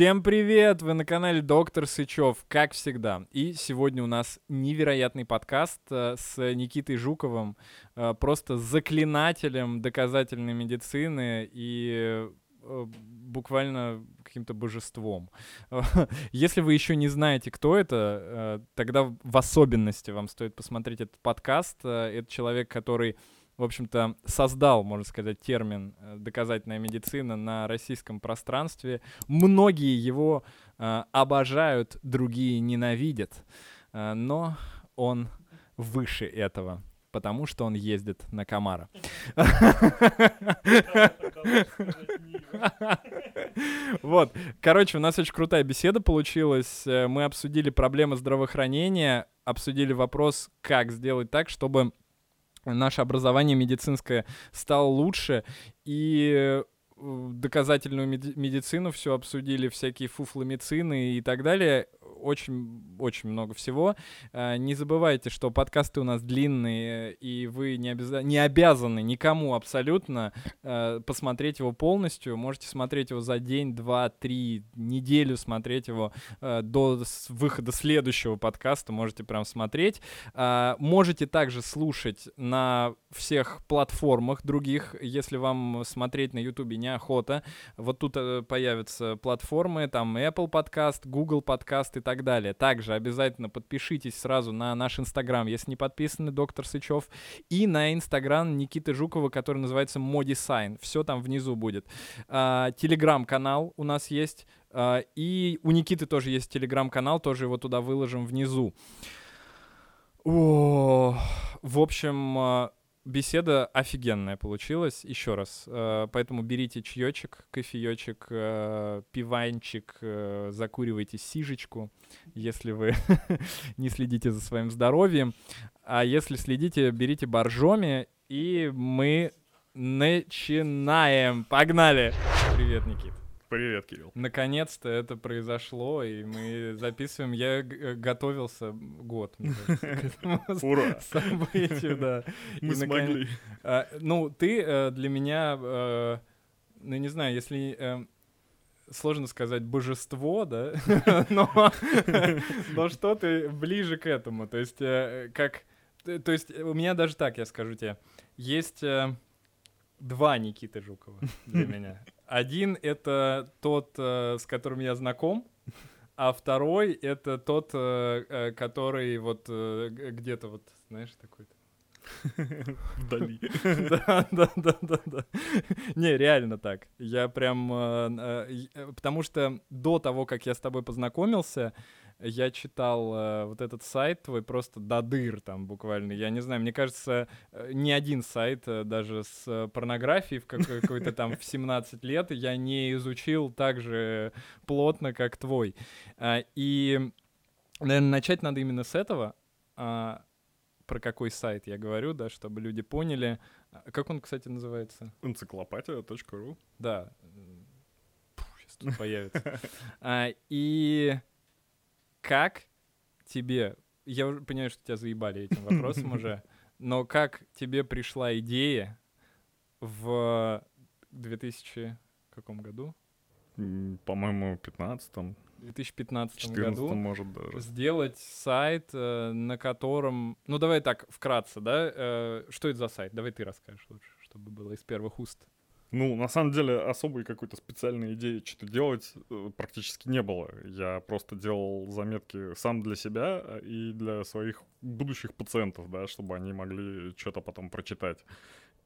Всем привет! Вы на канале Доктор Сычев, как всегда. И сегодня у нас невероятный подкаст э, с Никитой Жуковым, э, просто заклинателем доказательной медицины и э, буквально каким-то божеством. Если вы еще не знаете, кто это, тогда в особенности вам стоит посмотреть этот подкаст. Это человек, который в общем-то, создал, можно сказать, термин э, доказательная медицина на российском пространстве. Многие его э, обожают, другие ненавидят, э, но он выше этого потому что он ездит на Камара. Вот, короче, у нас очень крутая беседа получилась. Э, мы обсудили проблемы здравоохранения, обсудили вопрос, как сделать так, чтобы наше образование медицинское стало лучше, и доказательную медицину все обсудили, всякие фуфломицины и так далее очень-очень много всего. А, не забывайте, что подкасты у нас длинные, и вы не, обяза... не обязаны никому абсолютно а, посмотреть его полностью. Можете смотреть его за день, два, три, неделю смотреть его а, до выхода следующего подкаста. Можете прям смотреть. Можете также слушать на всех платформах других, если вам смотреть на Ютубе неохота. Вот тут э, появятся платформы, там Apple подкаст, Google подкаст и так далее. Также обязательно подпишитесь сразу на наш Инстаграм, если не подписаны, доктор Сычев, и на Инстаграм Никиты Жукова, который называется Модисайн. Все там внизу будет. А, телеграм-канал у нас есть, а, и у Никиты тоже есть телеграм-канал, тоже его туда выложим внизу. О, в общем, а, беседа офигенная получилась, еще раз. Э, поэтому берите чаечек, кофеечек, э, пиванчик, э, закуривайте сижечку, если вы не следите за своим здоровьем. А если следите, берите боржоми, и мы начинаем. Погнали! Привет, Никит. Привет, Кирилл. Наконец-то это произошло, и мы записываем. Я э, готовился год к этому событию, да. Мы смогли. А, ну, ты э, для меня, э, ну, не знаю, если сложно сказать божество, да, но, но что ты ближе к этому, то есть как, то есть у меня даже так, я скажу тебе, есть два Никиты Жукова для меня. Один — это тот, э, с которым я знаком, а второй — это тот, э, э, который вот где-то вот, знаешь, такой-то. Вдали. Да, да, да, да, да. Не, реально так. Я прям... Потому что до того, как я с тобой познакомился, я читал э, вот этот сайт твой просто до дыр там буквально. Я не знаю, мне кажется, э, ни один сайт, э, даже с э, порнографией в какой-то там в 17 лет, я не изучил так же плотно, как твой. А, и, наверное, начать надо именно с этого. А, про какой сайт я говорю, да, чтобы люди поняли. А, как он, кстати, называется? Энциклопатия.ру. Да. сейчас тут появится. И как тебе, я уже понимаю, что тебя заебали этим вопросом уже, но как тебе пришла идея в 2000 каком году? По-моему, 15-м. В 2015 году может даже. сделать сайт, э, на котором... Ну, давай так, вкратце, да? Э, что это за сайт? Давай ты расскажешь лучше, чтобы было из первых уст. Ну, на самом деле, особой какой-то специальной идеи что-то делать э, практически не было. Я просто делал заметки сам для себя э, и для своих будущих пациентов, да, чтобы они могли что-то потом прочитать.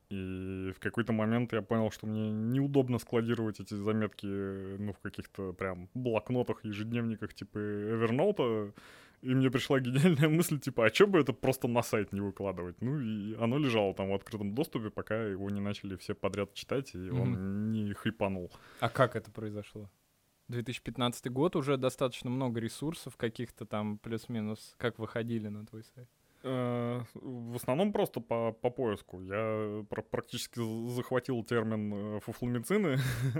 И в какой-то момент я понял, что мне неудобно складировать эти заметки, ну, в каких-то прям блокнотах, ежедневниках типа Evernote, и мне пришла гениальная мысль, типа, а что бы это просто на сайт не выкладывать? Ну, и оно лежало там в открытом доступе, пока его не начали все подряд читать, и mm-hmm. он не хайпанул. А как это произошло? 2015 год, уже достаточно много ресурсов каких-то там плюс-минус, как выходили на твой сайт? Э, в основном просто по, по поиску. Я пр- практически захватил термин э, фуфломицины.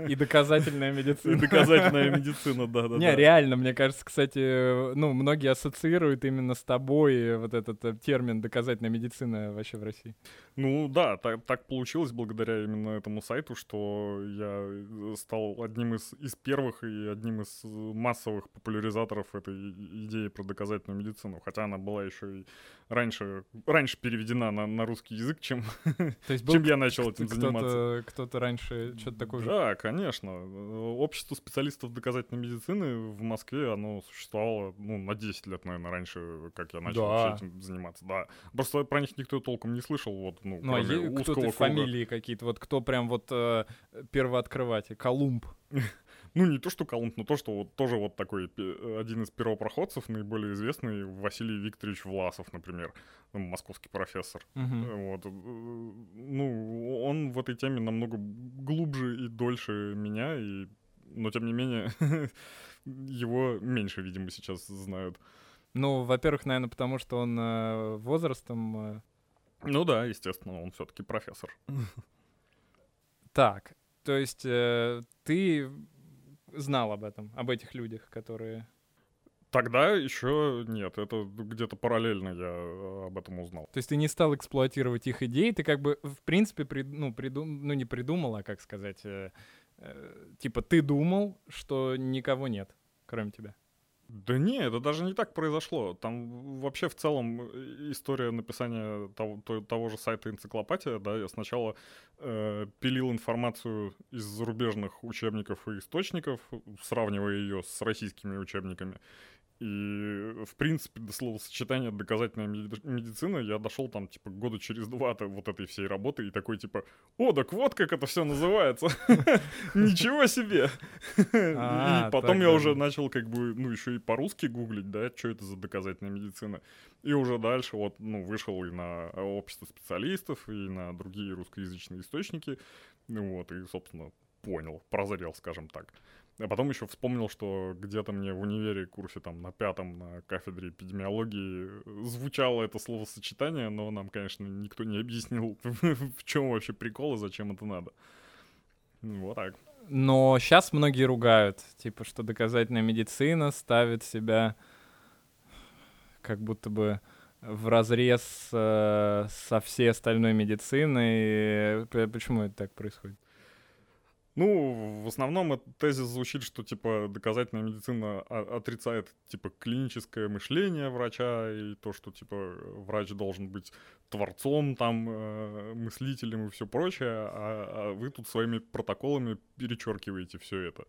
И доказательная медицина. И доказательная медицина, да-да-да. Не, реально, мне кажется, кстати, ну, многие ассоциируют именно с тобой вот этот э, термин доказательная медицина вообще в России. Ну да, так, так получилось благодаря именно этому сайту, что я стал одним из, из первых и одним из массовых популяризаторов этой идеи про доказательную медицину. Хотя она была еще и раньше, раньше переведена на, на русский язык, чем, То есть чем я начал этим заниматься. Кто-то раньше что-то такое же... Да, конечно. Общество специалистов доказательной медицины в Москве, оно существовало, ну, на 10 лет, наверное, раньше, как я начал да. вообще этим заниматься. Да. Просто про них никто толком не слышал, вот, ну, ну а кто-то фамилии какие-то, вот кто прям вот э, первооткрыватель, Колумб. ну, не то, что Колумб, но то, что вот тоже вот такой один из первопроходцев, наиболее известный, Василий Викторович Власов, например, ну, московский профессор. Uh-huh. Вот. Э, ну, он в этой теме намного глубже и дольше меня, и... но тем не менее его меньше, видимо, сейчас знают. Ну, во-первых, наверное, потому что он э, возрастом... Э... Ну да, естественно, он все-таки профессор. Так, то есть э, ты знал об этом, об этих людях, которые... Тогда еще нет, это где-то параллельно я э, об этом узнал. То есть ты не стал эксплуатировать их идеи, ты как бы, в принципе, при, ну, придум, ну, не придумал, а как сказать, э, э, типа ты думал, что никого нет, кроме тебя. Да не, это даже не так произошло. Там вообще в целом э, история написания того, того же сайта энциклопатия, да, я сначала э, пилил информацию из зарубежных учебников и источников, сравнивая ее с российскими учебниками. И, в принципе, до словосочетания доказательная медицина я дошел там, типа, года через два вот этой всей работы и такой, типа, о, так вот как это все называется. Ничего себе! А, и потом я уже начал, как бы, ну, еще и по-русски гуглить, да, что это за доказательная медицина. И уже дальше вот, ну, вышел и на общество специалистов, и на другие русскоязычные источники. Ну вот, и, собственно, понял, прозрел, скажем так. А потом еще вспомнил, что где-то мне в универе курсе там на пятом на кафедре эпидемиологии звучало это словосочетание, но нам, конечно, никто не объяснил, в чем вообще прикол и зачем это надо. Вот так. Но сейчас многие ругают, типа, что доказательная медицина ставит себя как будто бы в разрез э, со всей остальной медициной. Почему это так происходит? Ну, в основном тезис звучит, что, типа, доказательная медицина отрицает, типа, клиническое мышление врача и то, что, типа, врач должен быть творцом, там, э, мыслителем и все прочее, а, а вы тут своими протоколами перечеркиваете все это.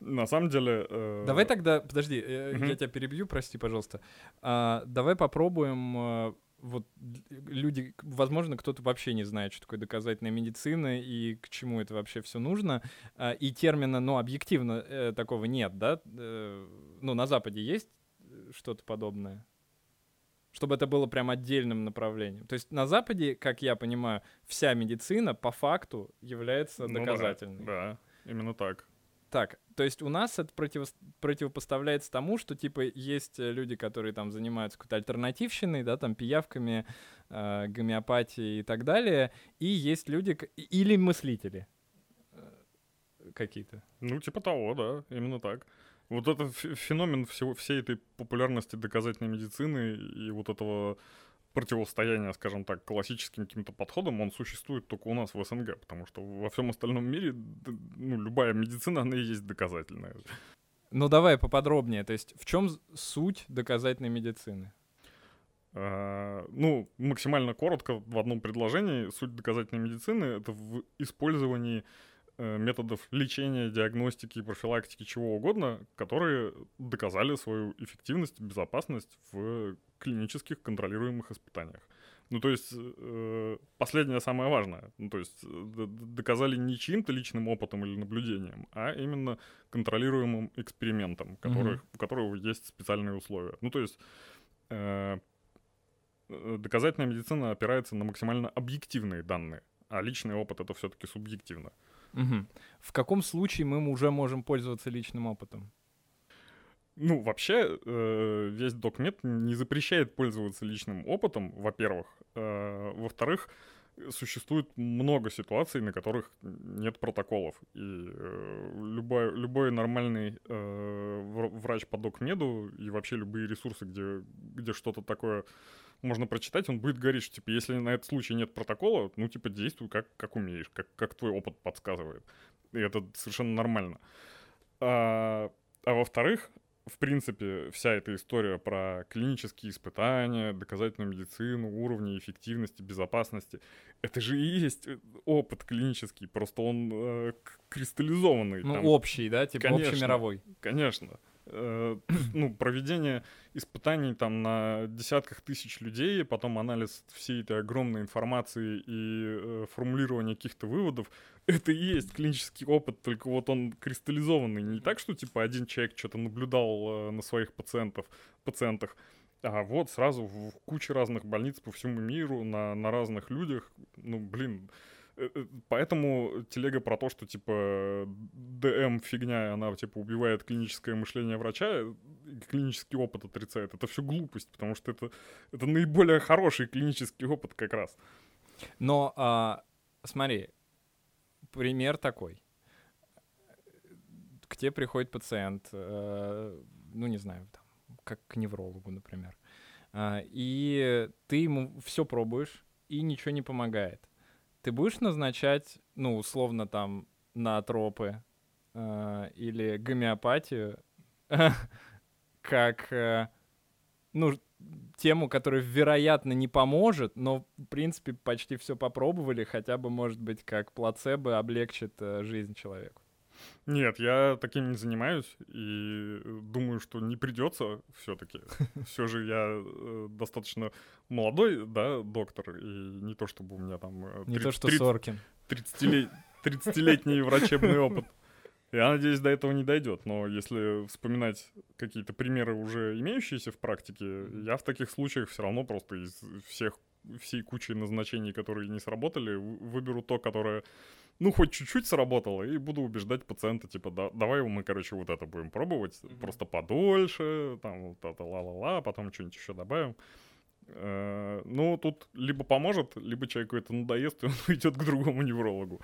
На самом деле... Э... Давай тогда, подожди, э, угу. я тебя перебью, прости, пожалуйста. А, давай попробуем э, вот люди, возможно, кто-то вообще не знает, что такое доказательная медицина и к чему это вообще все нужно. А, и термина, ну, объективно э, такого нет, да? Э, ну, на Западе есть э, что-то подобное? Чтобы это было прям отдельным направлением. То есть на Западе, как я понимаю, вся медицина по факту является ну, доказательной. Да, да, именно так. Так, то есть у нас это противо противопоставляется тому, что типа есть э, люди, которые там занимаются какой-то альтернативщиной, да, там пиявками, э, гомеопатией и так далее, и есть люди или мыслители э, какие-то. Ну типа того, да, именно так. Вот этот феномен всего всей этой популярности доказательной медицины и вот этого противостояние, скажем так, классическим каким-то подходам, он существует только у нас в СНГ, потому что во всем остальном мире ну, любая медицина, она и есть доказательная. Ну давай поподробнее, то есть в чем суть доказательной медицины? Uh, ну, максимально коротко в одном предложении. Суть доказательной медицины — это в использовании методов лечения, диагностики, профилактики, чего угодно, которые доказали свою эффективность, безопасность в клинических контролируемых испытаниях. Ну, то есть, э, последнее самое важное. Ну, то есть, э, доказали не чьим-то личным опытом или наблюдением, а именно контролируемым экспериментом, который, mm-hmm. у которого есть специальные условия. Ну, то есть, э, э, доказательная медицина опирается на максимально объективные данные, а личный опыт это все-таки субъективно. Угу. В каком случае мы уже можем пользоваться личным опытом? Ну, вообще, э, весь докмет не запрещает пользоваться личным опытом, во-первых. Э, во-вторых, существует много ситуаций, на которых нет протоколов. И э, любой, любой нормальный э, врач по докмеду и вообще любые ресурсы, где, где что-то такое можно прочитать, он будет говорить, что, типа, если на этот случай нет протокола, ну, типа, действуй как, как умеешь, как, как твой опыт подсказывает. И это совершенно нормально. А, а во-вторых, в принципе, вся эта история про клинические испытания, доказательную медицину, уровни эффективности, безопасности, это же и есть опыт клинический, просто он э, кристаллизованный. Ну, там. общий, да, типа конечно, общемировой. Конечно. Э, ну, проведение испытаний там на десятках тысяч людей, потом анализ всей этой огромной информации и э, формулирование каких-то выводов, это и есть клинический опыт, только вот он кристаллизованный. Не так, что типа один человек что-то наблюдал э, на своих пациентов, пациентах, а вот сразу в куче разных больниц по всему миру, на, на разных людях. Ну, блин, поэтому телега про то, что, типа, ДМ фигня, она, типа, убивает клиническое мышление врача, клинический опыт отрицает, это все глупость, потому что это, это наиболее хороший клинический опыт как раз. Но, а, смотри, пример такой. К тебе приходит пациент, э, ну, не знаю, там, как к неврологу, например, э, и ты ему все пробуешь, и ничего не помогает ты будешь назначать, ну, условно, там, на тропы э, или гомеопатию как, э, ну, тему, которая, вероятно, не поможет, но, в принципе, почти все попробовали, хотя бы, может быть, как плацебо облегчит э, жизнь человеку. Нет, я таким не занимаюсь и думаю, что не придется все-таки. Все же я э, достаточно молодой, да, доктор, и не то чтобы у меня там... 30, э, не то что 30, Соркин. 30-летний врачебный опыт. Я надеюсь, до этого не дойдет, но если вспоминать какие-то примеры уже имеющиеся в практике, я в таких случаях все равно просто из всех всей кучи назначений, которые не сработали, выберу то, которое ну, хоть чуть-чуть сработало, и буду убеждать пациента, типа, да, давай мы, короче, вот это будем пробовать, mm-hmm. просто подольше, там, вот это ла-ла-ла, потом что-нибудь еще добавим. Э, ну, тут либо поможет, либо человеку это надоест, и он уйдет к другому неврологу.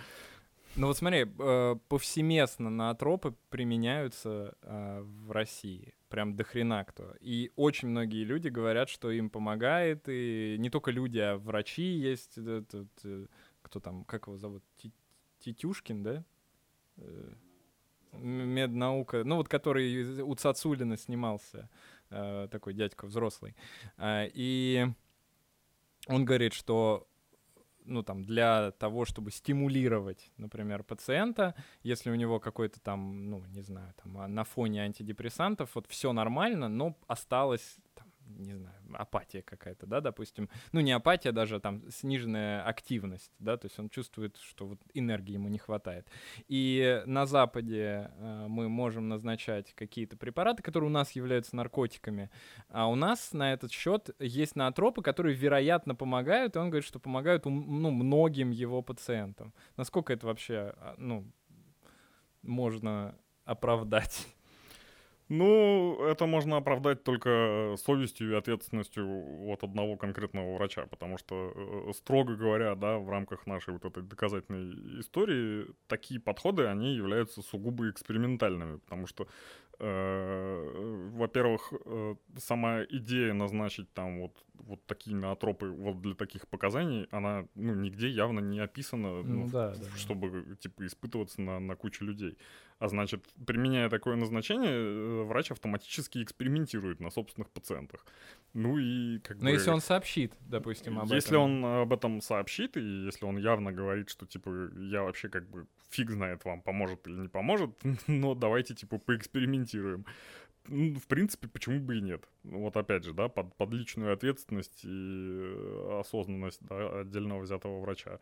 Ну вот смотри, э, повсеместно наотропы применяются э, в России. Прям до хрена кто. И очень многие люди говорят, что им помогает. И не только люди, а врачи есть. Этот, кто там, как его зовут? Тетюшкин, да? Э, меднаука, ну вот который у Цацулина снимался, э, такой дядька взрослый. Э, и он говорит, что ну, там, для того, чтобы стимулировать, например, пациента, если у него какой-то там, ну, не знаю, там, а, на фоне антидепрессантов, вот все нормально, но осталось не знаю, апатия какая-то, да, допустим. Ну, не апатия, даже там сниженная активность, да, то есть он чувствует, что вот энергии ему не хватает. И на Западе э, мы можем назначать какие-то препараты, которые у нас являются наркотиками, а у нас на этот счет есть наотропы, которые, вероятно, помогают, и он говорит, что помогают ну, многим его пациентам. Насколько это вообще, а, ну, можно оправдать? Ну, это можно оправдать только совестью и ответственностью вот одного конкретного врача, потому что, э, строго говоря, да, в рамках нашей вот этой доказательной истории, такие подходы, они являются сугубо экспериментальными, потому что Э, во-первых, э, сама идея назначить там вот, вот такие ноотропы вот для таких показаний, она ну, нигде явно не описана, ну, ну, да, да, чтобы да. типа испытываться на, на кучу людей. А значит, применяя такое назначение, э, врач автоматически экспериментирует на собственных пациентах. Ну и как Но бы... если он сообщит, допустим, об если этом. Если он об этом сообщит, и если он явно говорит, что типа я вообще как бы фиг знает вам, поможет или не поможет, но давайте типа поэкспериментируем. Ну, в принципе, почему бы и нет? Вот опять же, да, под, под личную ответственность и осознанность да, отдельного взятого врача.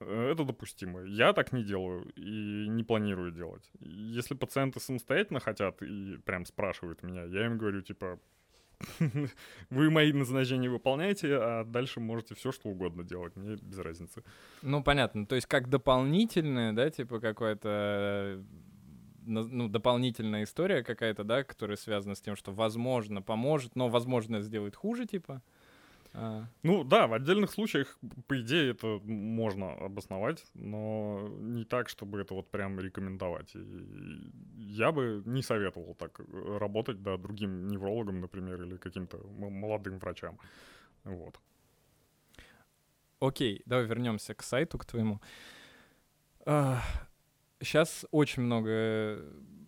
Это допустимо. Я так не делаю и не планирую делать. Если пациенты самостоятельно хотят и прям спрашивают меня, я им говорю, типа, вы мои назначения выполняете, а дальше можете все что угодно делать, мне без разницы. Ну, понятно. То есть как дополнительное, да, типа какое-то ну, дополнительная история какая-то, да, которая связана с тем, что возможно поможет, но возможно сделает хуже, типа. А... Ну да, в отдельных случаях, по идее, это можно обосновать, но не так, чтобы это вот прям рекомендовать. И я бы не советовал так работать, да, другим неврологам, например, или каким-то молодым врачам. Вот. Окей, давай вернемся к сайту, к твоему. Сейчас очень много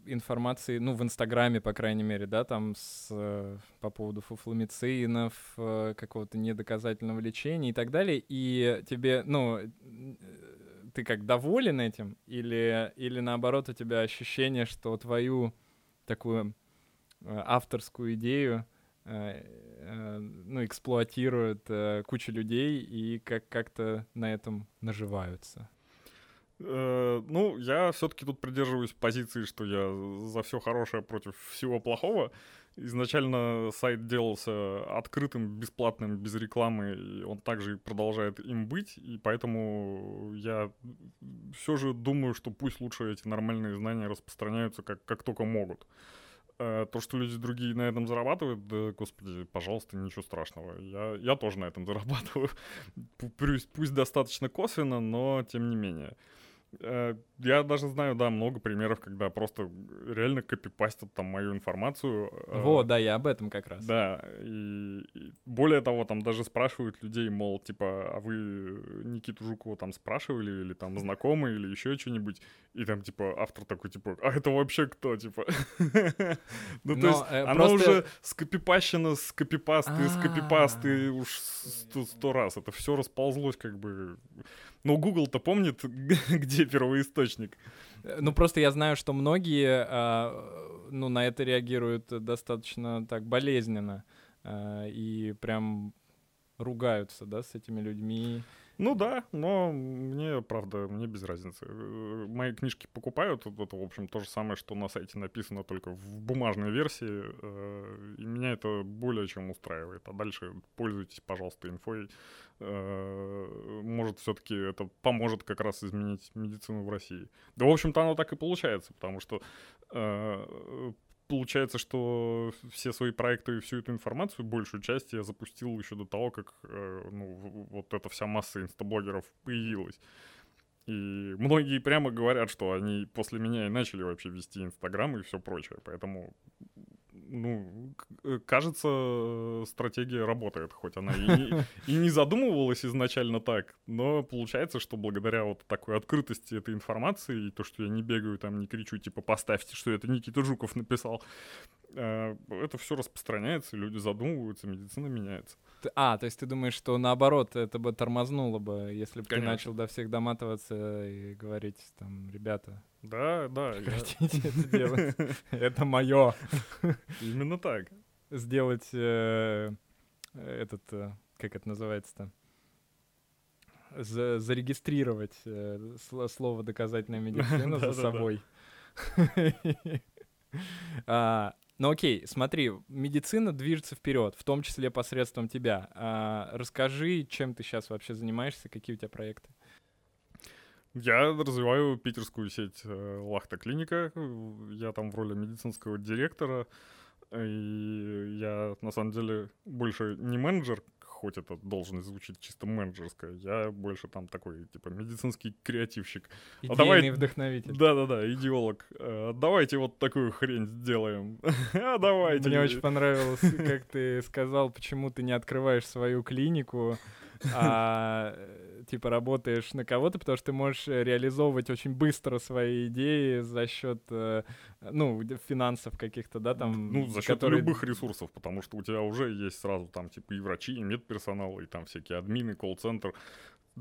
информации, ну, в Инстаграме, по крайней мере, да, там с, э, по поводу фуфломицинов, э, какого-то недоказательного лечения и так далее, и тебе, ну, э, ты как доволен этим, или, или наоборот у тебя ощущение, что твою такую авторскую идею ну, эксплуатируют куча людей и как- как-то на этом наживаются? Э, ну, я все-таки тут придерживаюсь позиции, что я за все хорошее против всего плохого. Изначально сайт делался открытым, бесплатным, без рекламы, и он также продолжает им быть, и поэтому я все же думаю, что пусть лучше эти нормальные знания распространяются как, как только могут. Э, то, что люди другие на этом зарабатывают, да, господи, пожалуйста, ничего страшного. Я, я тоже на этом зарабатываю. Пусть, пусть достаточно косвенно, но тем не менее. Э, я даже знаю, да, много примеров, когда просто реально копипастят там мою информацию. Э, вот, да, я об этом как раз. Да, и, и более того, там даже спрашивают людей, мол, типа, а вы Никиту Жукова там спрашивали, или там знакомы, или еще что-нибудь, и там, типа, автор такой, типа, а это вообще кто, типа? Ну, то есть, э, она уже скопипащена с копипасты, с копипасты уж сто раз, это все расползлось как бы но Google-то помнит, где первоисточник. Э, ну, просто я знаю, что многие э, ну, на это реагируют достаточно так болезненно э, и прям ругаются, да, с этими людьми. Ну да, но мне, правда, мне без разницы. Э, мои книжки покупают, это, в общем, то же самое, что на сайте написано, только в бумажной версии, э, и меня это более чем устраивает. А дальше пользуйтесь, пожалуйста, инфой. Э, может, все-таки это поможет как раз изменить медицину в России. Да, в общем-то, оно так и получается, потому что получается, что все свои проекты и всю эту информацию, большую часть я запустил еще до того, как э, ну, вот эта вся масса инстаблогеров появилась. И многие прямо говорят, что они после меня и начали вообще вести Инстаграм и все прочее. Поэтому ну, э, кажется, стратегия работает, хоть она и не, и не задумывалась изначально так, но получается, что благодаря вот такой открытости этой информации и то, что я не бегаю там, не кричу, типа, поставьте, что это Никита Жуков написал, э, это все распространяется, люди задумываются, медицина меняется. А, то есть ты думаешь, что наоборот, это бы тормознуло бы, если бы ты начал до всех доматываться и говорить, там, ребята, да, да. Прекратите это делать. Это мое. Именно так. Сделать э, этот, э, как это называется-то? За зарегистрировать э, слово доказательная медицина за собой. а, ну окей, смотри, медицина движется вперед, в том числе посредством тебя. А, расскажи, чем ты сейчас вообще занимаешься, какие у тебя проекты? Я развиваю питерскую сеть э, Лахта Клиника. Я там в роли медицинского директора. И я, на самом деле, больше не менеджер, хоть это должность звучит чисто менеджерская, я больше там такой, типа, медицинский креативщик. Идейный а давай... вдохновитель. Да-да-да, идеолог. А, давайте вот такую хрень сделаем. а давайте. Мне очень понравилось, как ты сказал, почему ты не открываешь свою клинику, а типа работаешь на кого-то, потому что ты можешь реализовывать очень быстро свои идеи за счет, э, ну, финансов каких-то, да, там. Ну, за счет которые... любых ресурсов, потому что у тебя уже есть сразу там типа и врачи, и медперсонал, и там всякие админы, колл-центр.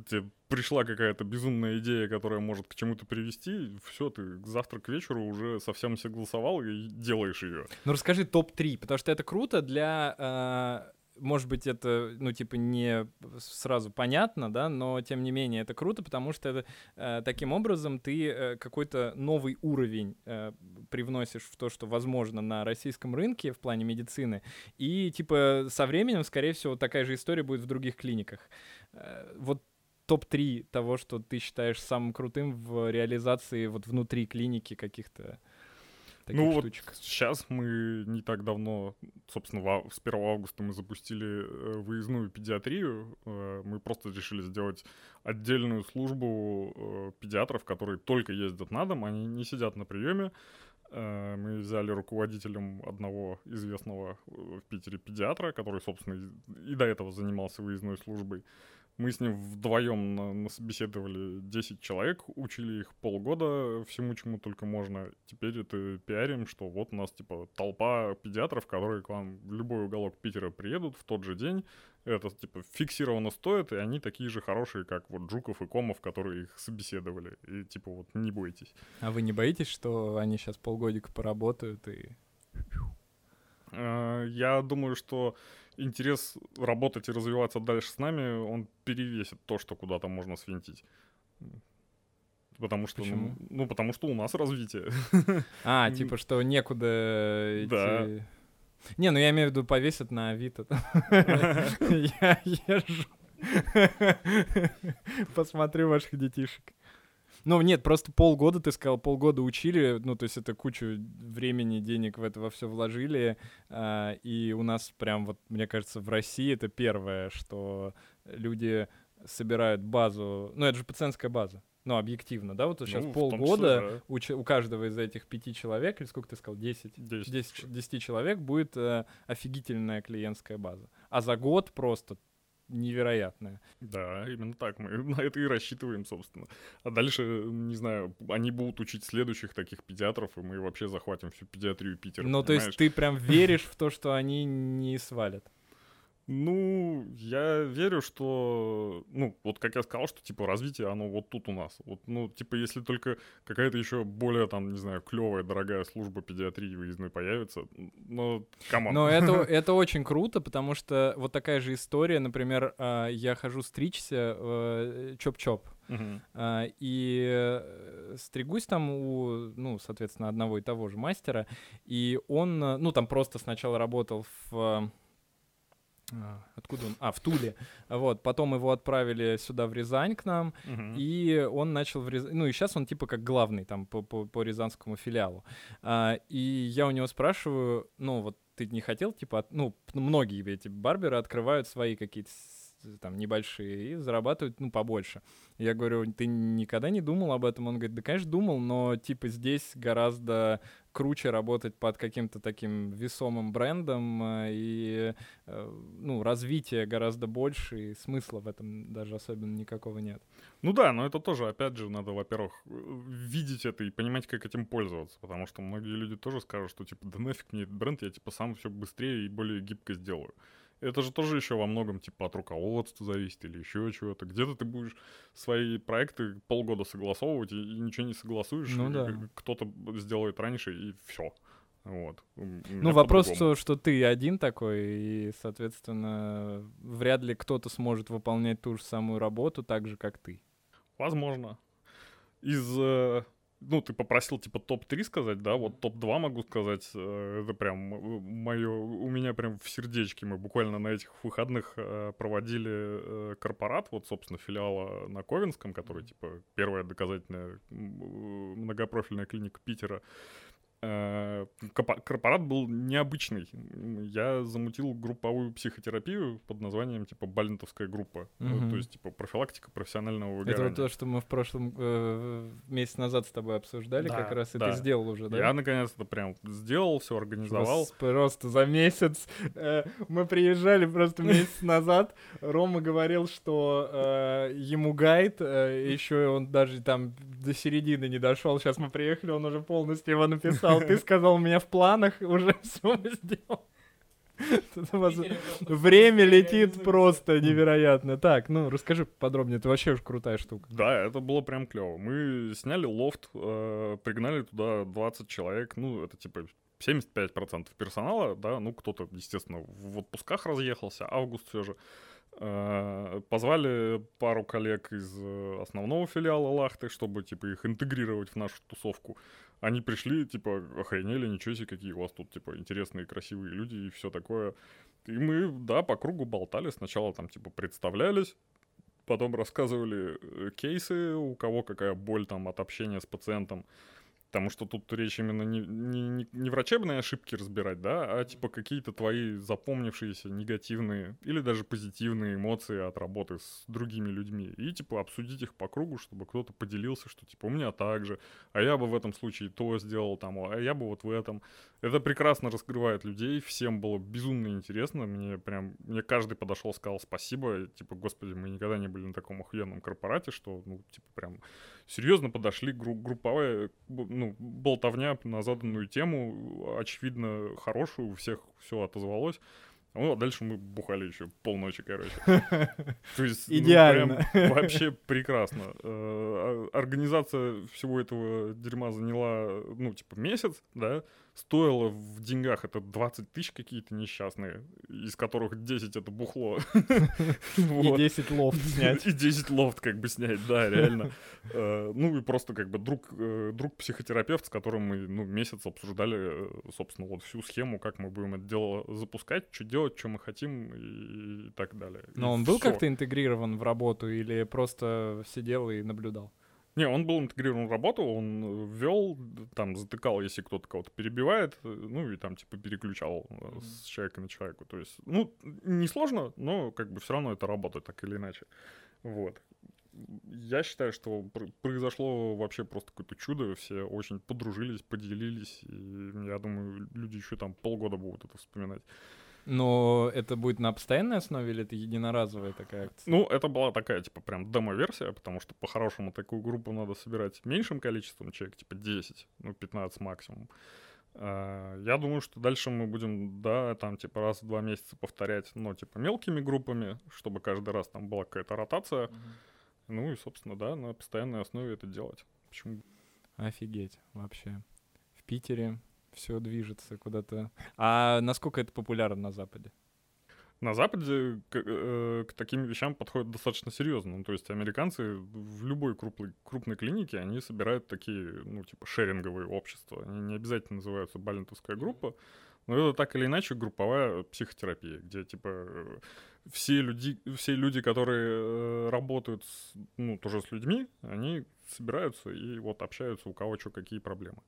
Тебе пришла какая-то безумная идея, которая может к чему-то привести, все, ты завтра к вечеру уже совсем согласовал и делаешь ее. Ну расскажи топ-3, потому что это круто для э, может быть, это, ну, типа, не сразу понятно, да, но, тем не менее, это круто, потому что это, э, таким образом ты э, какой-то новый уровень э, привносишь в то, что возможно на российском рынке в плане медицины, и, типа, со временем, скорее всего, такая же история будет в других клиниках. Э, вот топ-3 того, что ты считаешь самым крутым в реализации вот внутри клиники каких-то таких ну штучек? вот сейчас мы не так давно, собственно, с 1 августа мы запустили э, выездную педиатрию. Э, мы просто решили сделать отдельную службу э, педиатров, которые только ездят на дом, они не сидят на приеме. Мы взяли руководителем одного известного в Питере педиатра, который, собственно, и до этого занимался выездной службой. Мы с ним вдвоем собеседовали 10 человек, учили их полгода всему, чему только можно. Теперь это пиарим, что вот у нас типа толпа педиатров, которые к вам в любой уголок Питера приедут в тот же день. Это типа фиксированно стоит, и они такие же хорошие, как вот Жуков и Комов, которые их собеседовали. И типа вот не бойтесь. А вы не боитесь, что они сейчас полгодика поработают и... Э, я думаю, что интерес работать и развиваться дальше с нами, он перевесит то, что куда-то можно свинтить. Потому что, ну, ну, потому что у нас развитие. А, типа, что некуда идти. Да. Не, ну я имею в виду повесят на Авито. Я езжу. Посмотрю ваших детишек. Ну, нет, просто полгода, ты сказал, полгода учили, ну, то есть это кучу времени, денег в это во все вложили, э, и у нас прям вот, мне кажется, в России это первое, что люди собирают базу, ну, это же пациентская база, ну, объективно, да, вот сейчас ну, полгода числе, да. у, у каждого из этих пяти человек, или сколько ты сказал, десять, десять, десяти человек будет э, офигительная клиентская база. А за год просто невероятное. Да, именно так. Мы на это и рассчитываем, собственно. А дальше, не знаю, они будут учить следующих таких педиатров, и мы вообще захватим всю педиатрию Питера. Ну, то есть ты прям веришь в то, что они не свалят? Ну, я верю, что, ну, вот как я сказал, что, типа, развитие, оно вот тут у нас. Вот, ну, типа, если только какая-то еще более, там, не знаю, клевая, дорогая служба педиатрии выездной появится, но, команд. Но это, это очень круто, потому что вот такая же история, например, а, я хожу стричься в Чоп-Чоп, Uh-huh. И э, стригусь там у, ну, соответственно, одного и того же мастера. И он, ну, там просто сначала работал в откуда он? А, в Туле. Вот, потом его отправили сюда, в Рязань к нам, uh-huh. и он начал в Рязань... Ну, и сейчас он типа как главный там по, по, по рязанскому филиалу. А, и я у него спрашиваю, ну, вот ты не хотел, типа, от... ну, многие эти барберы открывают свои какие-то там небольшие и зарабатывают, ну, побольше. Я говорю, ты никогда не думал об этом? Он говорит, да, конечно, думал, но, типа, здесь гораздо круче работать под каким-то таким весомым брендом, э, и, э, ну, развитие гораздо больше, и смысла в этом даже особенно никакого нет. Ну да, но это тоже, опять же, надо, во-первых, видеть это и понимать, как этим пользоваться, потому что многие люди тоже скажут, что, типа, да нафиг мне этот бренд, я, типа, сам все быстрее и более гибко сделаю. Это же тоже еще во многом типа от руководства зависит или еще чего-то. Где-то ты будешь свои проекты полгода согласовывать и, и ничего не согласуешь. Ну, да. Кто-то сделает раньше и все. Вот. Ну, вопрос, что, что ты один такой, и, соответственно, вряд ли кто-то сможет выполнять ту же самую работу так же, как ты. Возможно. Из э, ну, ты попросил, типа, топ-3 сказать, да, вот топ-2 могу сказать, э, это прям мое, у меня прям в сердечке, мы буквально на этих выходных э, проводили э, корпорат, вот, собственно, филиала на Ковенском, который, типа, первая доказательная многопрофильная клиника Питера, Э, корпорат был необычный. Я замутил групповую психотерапию под названием типа Балентовская группа. Угу. То есть типа профилактика профессионального выгорания. Это вот то, что мы в прошлом э, месяц назад с тобой обсуждали, да, как раз, и да. ты сделал уже, да? Я наконец-то прям сделал, все организовал. Просто за месяц. Э, мы приезжали просто месяц назад. Рома говорил, что э, ему гайд, э, еще он даже там до середины не дошел. Сейчас мы приехали, он уже полностью его написал сказал, ты сказал, у меня в планах уже все сделал. Время летит просто невероятно. Так, ну расскажи подробнее, это вообще уж крутая штука. Да, это было прям клево. Мы сняли лофт, э, пригнали туда 20 человек, ну это типа 75% персонала, да, ну кто-то, естественно, в отпусках разъехался, август все же. Э, позвали пару коллег из э, основного филиала Лахты, чтобы, типа, их интегрировать в нашу тусовку. Они пришли, типа, охренели, ничего себе, какие у вас тут, типа, интересные, красивые люди и все такое. И мы, да, по кругу болтали. Сначала там, типа, представлялись, потом рассказывали э, кейсы, у кого какая боль там от общения с пациентом. Потому что тут речь именно не, не, не, не врачебные ошибки разбирать, да, а типа какие-то твои запомнившиеся негативные или даже позитивные эмоции от работы с другими людьми. И типа обсудить их по кругу, чтобы кто-то поделился, что типа у меня так же, а я бы в этом случае то сделал там, а я бы вот в этом. Это прекрасно раскрывает людей, всем было безумно интересно, мне прям, мне каждый подошел, сказал спасибо, типа, господи, мы никогда не были на таком охуенном корпорате, что, ну, типа, прям серьезно подошли, гру- групповая, ну, болтовня на заданную тему, очевидно, хорошую, у всех все отозвалось. Ну, а дальше мы бухали еще полночи, короче. То есть, Идеально. Ну, прям вообще прекрасно. Э, организация всего этого дерьма заняла, ну, типа, месяц, да, стоило в деньгах это 20 тысяч какие-то несчастные, из которых 10 это бухло. И 10 лофт снять. И 10 лофт как бы снять, да, реально. Э, ну и просто как бы друг, э, друг психотерапевт, с которым мы ну, месяц обсуждали, э, собственно, вот всю схему, как мы будем это дело запускать, что делать, что мы хотим и так далее. Но он был как-то интегрирован в работу или просто сидел и наблюдал? Не, он был интегрирован в работу, он э, ввел, там затыкал, если кто-то кого-то перебивает, э, ну и там типа переключал mm-hmm. с человека на человека. То есть, ну, несложно, но как бы все равно это работает так или иначе. Вот. Я считаю, что произошло вообще просто какое-то чудо, все очень подружились, поделились, и я думаю, люди еще там полгода будут это вспоминать. Но это будет на постоянной основе или это единоразовая такая акция? Ну, это была такая, типа, прям демо-версия, потому что по-хорошему такую группу надо собирать меньшим количеством человек, типа 10, ну, 15 максимум. А, я думаю, что дальше мы будем, да, там, типа, раз в два месяца повторять, но, типа, мелкими группами, чтобы каждый раз там была какая-то ротация. Mm-hmm. Ну и, собственно, да, на постоянной основе это делать. Почему? Офигеть, вообще. В Питере все движется куда-то. А насколько это популярно на Западе? На Западе к, э, к таким вещам подходят достаточно серьезно. Ну, то есть американцы в любой крупной, крупной клинике, они собирают такие, ну, типа, шеринговые общества. Они не обязательно называются балентовская группа, но это так или иначе групповая психотерапия, где, типа, все люди, все люди которые э, работают, с, ну, тоже с людьми, они собираются и вот общаются, у кого что, какие проблемы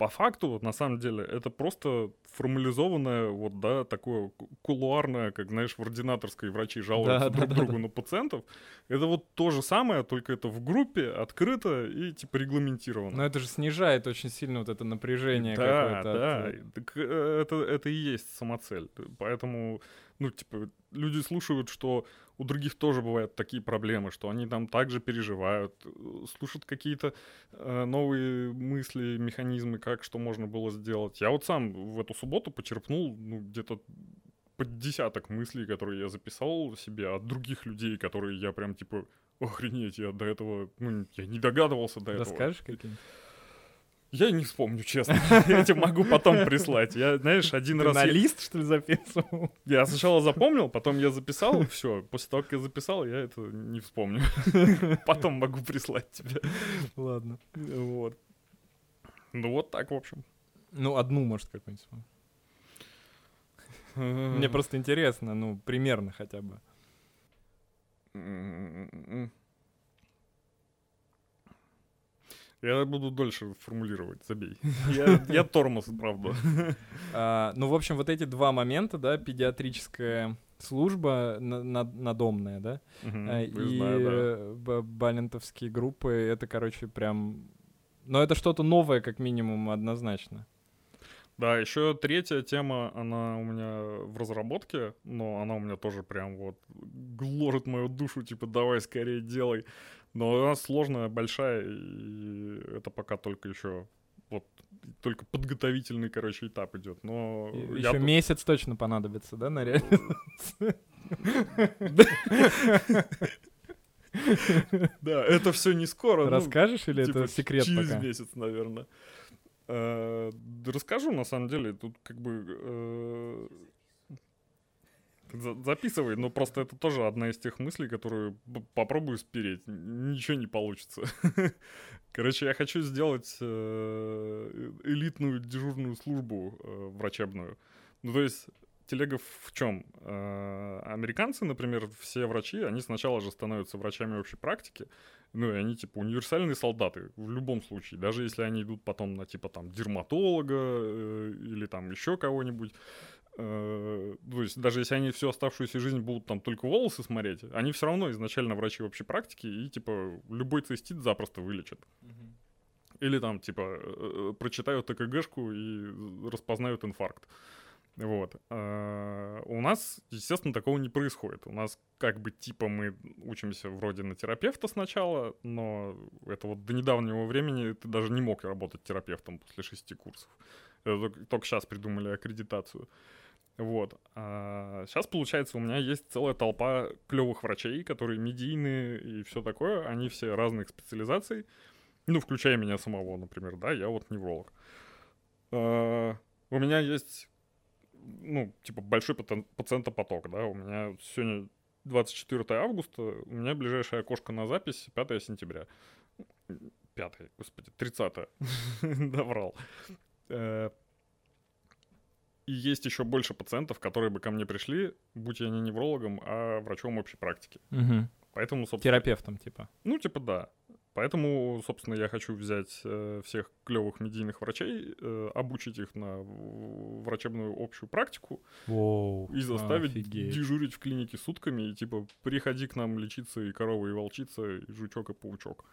по факту, на самом деле, это просто формализованное, вот, да, такое кулуарное, как, знаешь, в ординаторской врачи жалуются да, друг да, другу да. на пациентов. Это вот то же самое, только это в группе, открыто и, типа, регламентировано. Но это же снижает очень сильно вот это напряжение да, какое-то. Да, от... так, э, это, это и есть самоцель. Поэтому, ну, типа, люди слушают, что у других тоже бывают такие проблемы, что они там также переживают, э, слушают какие-то э, новые мысли, механизмы, как что можно было сделать. Я вот сам в эту субботу почерпнул ну, где-то под десяток мыслей, которые я записал себе от других людей, которые я прям типа охренеть, я до этого, ну, я не догадывался до Расскажешь этого. Расскажешь какие-нибудь? Я не вспомню, честно. Я тебе могу потом прислать. Я, знаешь, один раз... На лист, что ли, записывал? Я сначала запомнил, потом я записал, все. После того, как я записал, я это не вспомню. Потом могу прислать тебе. Ладно. Вот. Ну вот так, в общем. Ну, одну, может, какую-нибудь. Мне просто интересно, ну, примерно хотя бы. Я буду дольше формулировать, забей. Я, я тормоз, правда. А, ну, в общем, вот эти два момента, да, педиатрическая служба на, на, надомная, да, угу, и знаю, да. балентовские группы, это, короче, прям... Но это что-то новое, как минимум, однозначно. Да, еще третья тема, она у меня в разработке, но она у меня тоже прям вот гложет мою душу, типа, давай скорее делай. Но она сложная, большая, и это пока только еще вот только подготовительный, короче, этап идет. Но и, я еще месяц точно понадобится, да, на Да, это все не скоро. Ну, Расскажешь или это типа секрет пока? Через месяц, наверное. Э, расскажу, на самом деле, тут как бы э, записывай, но просто это тоже одна из тех мыслей, которую попробую спереть. Ничего не получится. Короче, я хочу сделать э, элитную дежурную службу э, врачебную. Ну, то есть, телега в чем? Э, американцы, например, все врачи, они сначала же становятся врачами общей практики, Ну, и они, типа, универсальные солдаты в любом случае. Даже если они идут потом на, типа, там, дерматолога э, или там еще кого-нибудь. Э, то есть даже если они всю оставшуюся жизнь будут там только волосы смотреть, они все равно изначально врачи общей практики и, типа, любой цистит запросто вылечат. Или там, типа, э, прочитают ЭКГшку и распознают инфаркт. Вот. А у нас, естественно, такого не происходит. У нас как бы типа мы учимся вроде на терапевта сначала, но это вот до недавнего времени ты даже не мог работать терапевтом после шести курсов. Только сейчас придумали аккредитацию. Вот. А сейчас, получается, у меня есть целая толпа клевых врачей, которые медийные и все такое. Они все разных специализаций. Ну, включая меня самого, например, да, я вот невролог. А, у меня есть ну, типа, большой пациентопоток, да, у меня сегодня 24 августа, у меня ближайшее окошко на запись 5 сентября. 5, господи, 30 доврал. И есть еще больше пациентов, которые бы ко мне пришли, будь я не неврологом, а врачом общей практики. Угу. Поэтому, собственно... Терапевтом, типа. Ну, типа, да. Поэтому, собственно, я хочу взять э, всех клевых медийных врачей, э, обучить их на врачебную общую практику Воу, и заставить офигеть. дежурить в клинике сутками и типа приходи к нам лечиться и корова, и волчица, и жучок, и паучок.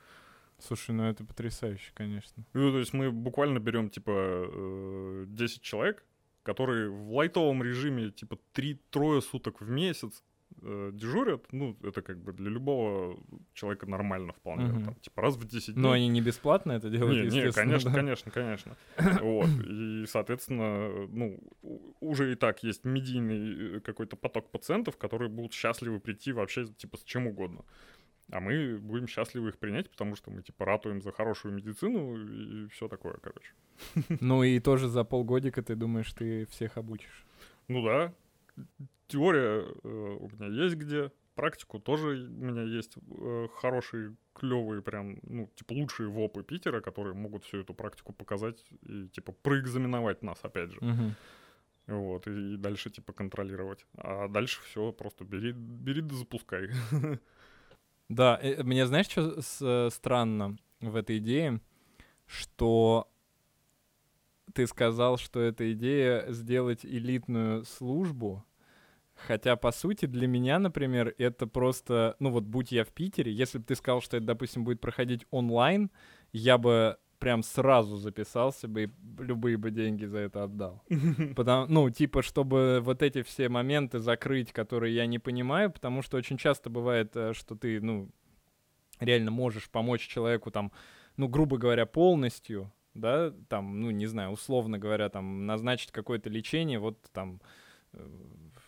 Слушай, ну это потрясающе, конечно. Ну, то есть мы буквально берем типа э, 10 человек, которые в лайтовом режиме типа 3-3 суток в месяц э, дежурят, ну, это как бы для любого человека нормально вполне. Мгм. Там, типа раз в 10 дней. Но они не бесплатно это делают, Не, не, конечно, да? конечно, конечно. Вот. И, соответственно, ну, уже и так есть медийный э, какой-то поток пациентов, которые будут счастливы прийти вообще, типа, с чем угодно. А мы будем счастливы их принять, потому что мы, типа, ратуем за хорошую медицину и все такое, короче. Ну и тоже за полгодика ты думаешь, ты всех обучишь. Ну да, теория э, у меня есть где, практику тоже у меня есть э, хорошие, клевые, прям, ну, типа, лучшие вопы Питера, которые могут всю эту практику показать и, типа, проэкзаменовать нас, опять же. Мгм. Вот, и, и дальше, типа, контролировать. А дальше все просто бери, бери да запускай. Да, э, мне знаешь, что странно в этой идее? Что ты сказал, что эта идея сделать элитную службу, хотя, по сути, для меня, например, это просто, ну вот, будь я в Питере, если бы ты сказал, что это, допустим, будет проходить онлайн, я бы прям сразу записался бы и любые бы деньги за это отдал. Потому, ну, типа, чтобы вот эти все моменты закрыть, которые я не понимаю, потому что очень часто бывает, э, что ты, ну, реально можешь помочь человеку там, ну, грубо говоря, полностью, да, там, ну, не знаю, условно говоря, там, назначить какое-то лечение, вот там э,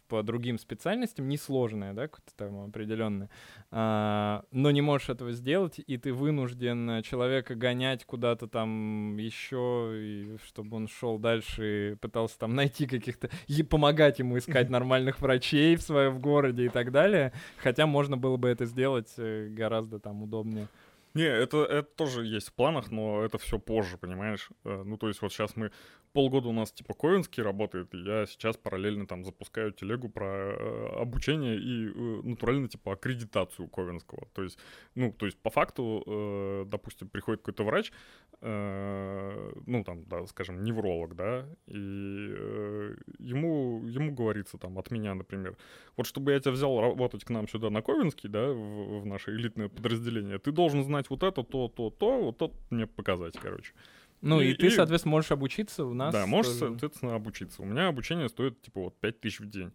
по другим специальностям, несложное, да, какое-то там определенное, а, но не можешь этого сделать, и ты вынужден э, человека гонять куда-то там еще, и чтобы он шел дальше и пытался там найти каких-то, и помогать ему искать нормальных врачей в своем городе и так далее, хотя можно было бы это сделать э, гораздо там удобнее. Не, это, это тоже есть в планах, но это все позже, понимаешь? Э, Ну, то есть вот сейчас мы... Полгода у нас типа Ковенский работает, и я сейчас параллельно там запускаю телегу про э, обучение и э, натурально типа аккредитацию Ковенского. То есть, ну, то есть по факту, э, допустим, приходит какой-то врач, ну, там, да, скажем, невролог, да, и ему, ему говорится там от меня, например, вот чтобы я тебя взял работать к нам сюда на Ковенский, да, в, в наше элитное подразделение, ты должен знать вот это, то, то, то, вот это мне показать, короче. Ну и, И- ты, и- соответственно, можешь обучиться у нас. да, можешь, тоже. соответственно, обучиться. У меня обучение стоит, типа, вот 5 тысяч в день.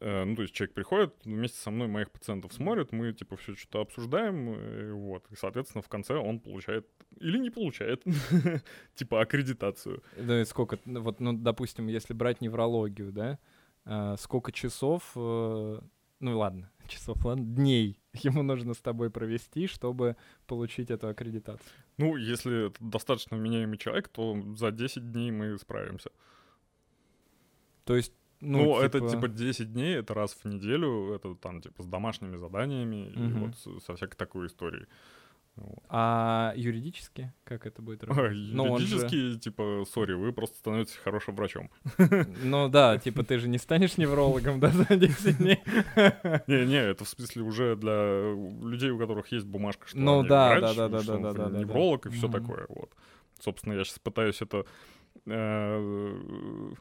Э, Ну, то есть человек приходит, вместе со мной моих пациентов смотрит, мы, типа, все что-то обсуждаем, э, вот. И, соответственно, в конце он получает или не получает, типа, аккредитацию. Да, и сколько, вот, ну, допустим, если брать неврологию, да, а, сколько часов, э, ну ладно, часов, ладно, дней ему нужно с тобой провести, чтобы получить эту аккредитацию. Ну, если достаточно вменяемый человек, то за 10 дней мы справимся. То есть, Ну, ну, это типа 10 дней, это раз в неделю, это там типа с домашними заданиями и Мгм. вот со всякой такой историей. А юридически как это будет работать? Ну, он же- Юридически, типа, сори, вы просто становитесь хорошим врачом. Ну да, типа ты же не станешь неврологом, да, за 10 дней? Не-не, это в смысле уже для людей, у которых есть бумажка, что Ну да, врач, да, да, да, да, да, да, невролог и все такое. Вот. Собственно, я сейчас пытаюсь это э,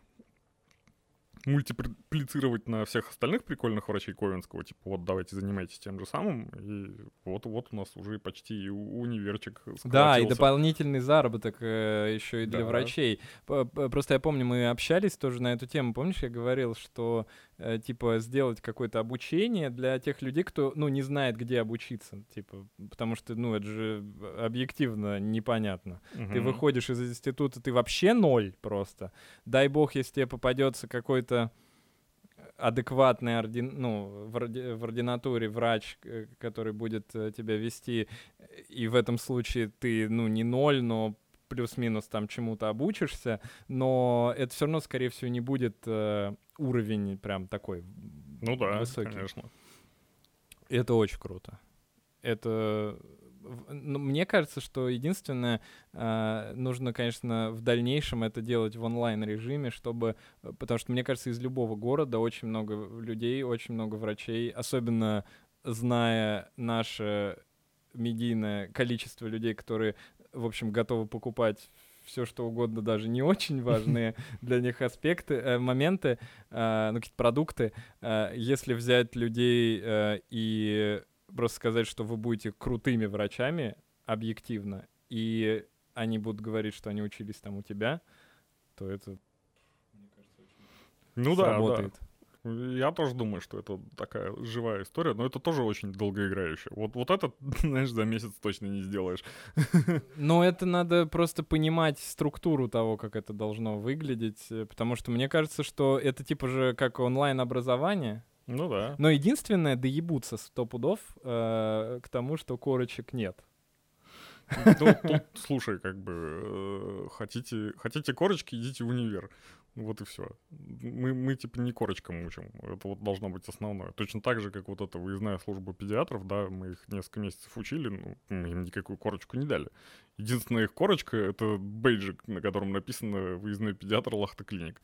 мультиплицировать на всех остальных прикольных врачей Ковенского. Типа, вот давайте занимайтесь тем же самым. И вот, вот у нас уже почти и универчик Да, и дополнительный заработок еще и для Да. врачей. Просто я помню, мы общались тоже на эту тему. Помнишь, я говорил, что э, типа сделать какое-то обучение для тех людей, кто ну не знает, где обучиться, типа, потому что ну это же объективно непонятно. Ты Мгм. выходишь из института, ты вообще ноль просто. Дай бог, если тебе попадется какой-то адекватный орди... ну, в, орди- в ординатуре врач, э, который будет э, тебя вести, и в этом случае ты, ну, не ноль, но плюс-минус там чему-то обучишься, но это все равно, скорее всего, не будет э, уровень прям такой Ну да, высокий. конечно. Это очень круто. Это ну, мне кажется, что единственное, а, нужно, конечно, в дальнейшем это делать в онлайн режиме, чтобы, э, потому что мне кажется, из любого города очень много людей, очень много врачей, особенно зная наше медийное количество людей, которые, в общем, готовы покупать все что угодно, даже не очень важные для них аспекты, э, моменты, э, ну, какие-то продукты. Э, если взять людей и просто сказать, что вы будете крутыми врачами, объективно, и они будут говорить, что они учились там у тебя, то это Ну да, да. Я тоже думаю, что это такая живая история, но это тоже очень долгоиграющая. Вот, вот это, знаешь, за месяц точно не сделаешь. Но это надо просто понимать структуру того, как это должно выглядеть, э, потому что мне кажется, что это типа же как онлайн-образование, Ну да. но единственное, доебутся сто пудов э, к тому, что корочек нет. Ну, тут, слушай, как бы, э, хотите, хотите корочки, идите в универ. Вот и все. Мы, мы, типа, не корочкам учим. Это вот должно быть основное. Точно так же, как вот эта выездная служба педиатров, да, мы их несколько месяцев учили, ну, мы им никакую корочку не дали. Единственная их корочка — это бейджик, на котором написано «Выездной педиатр Лахта Клиник».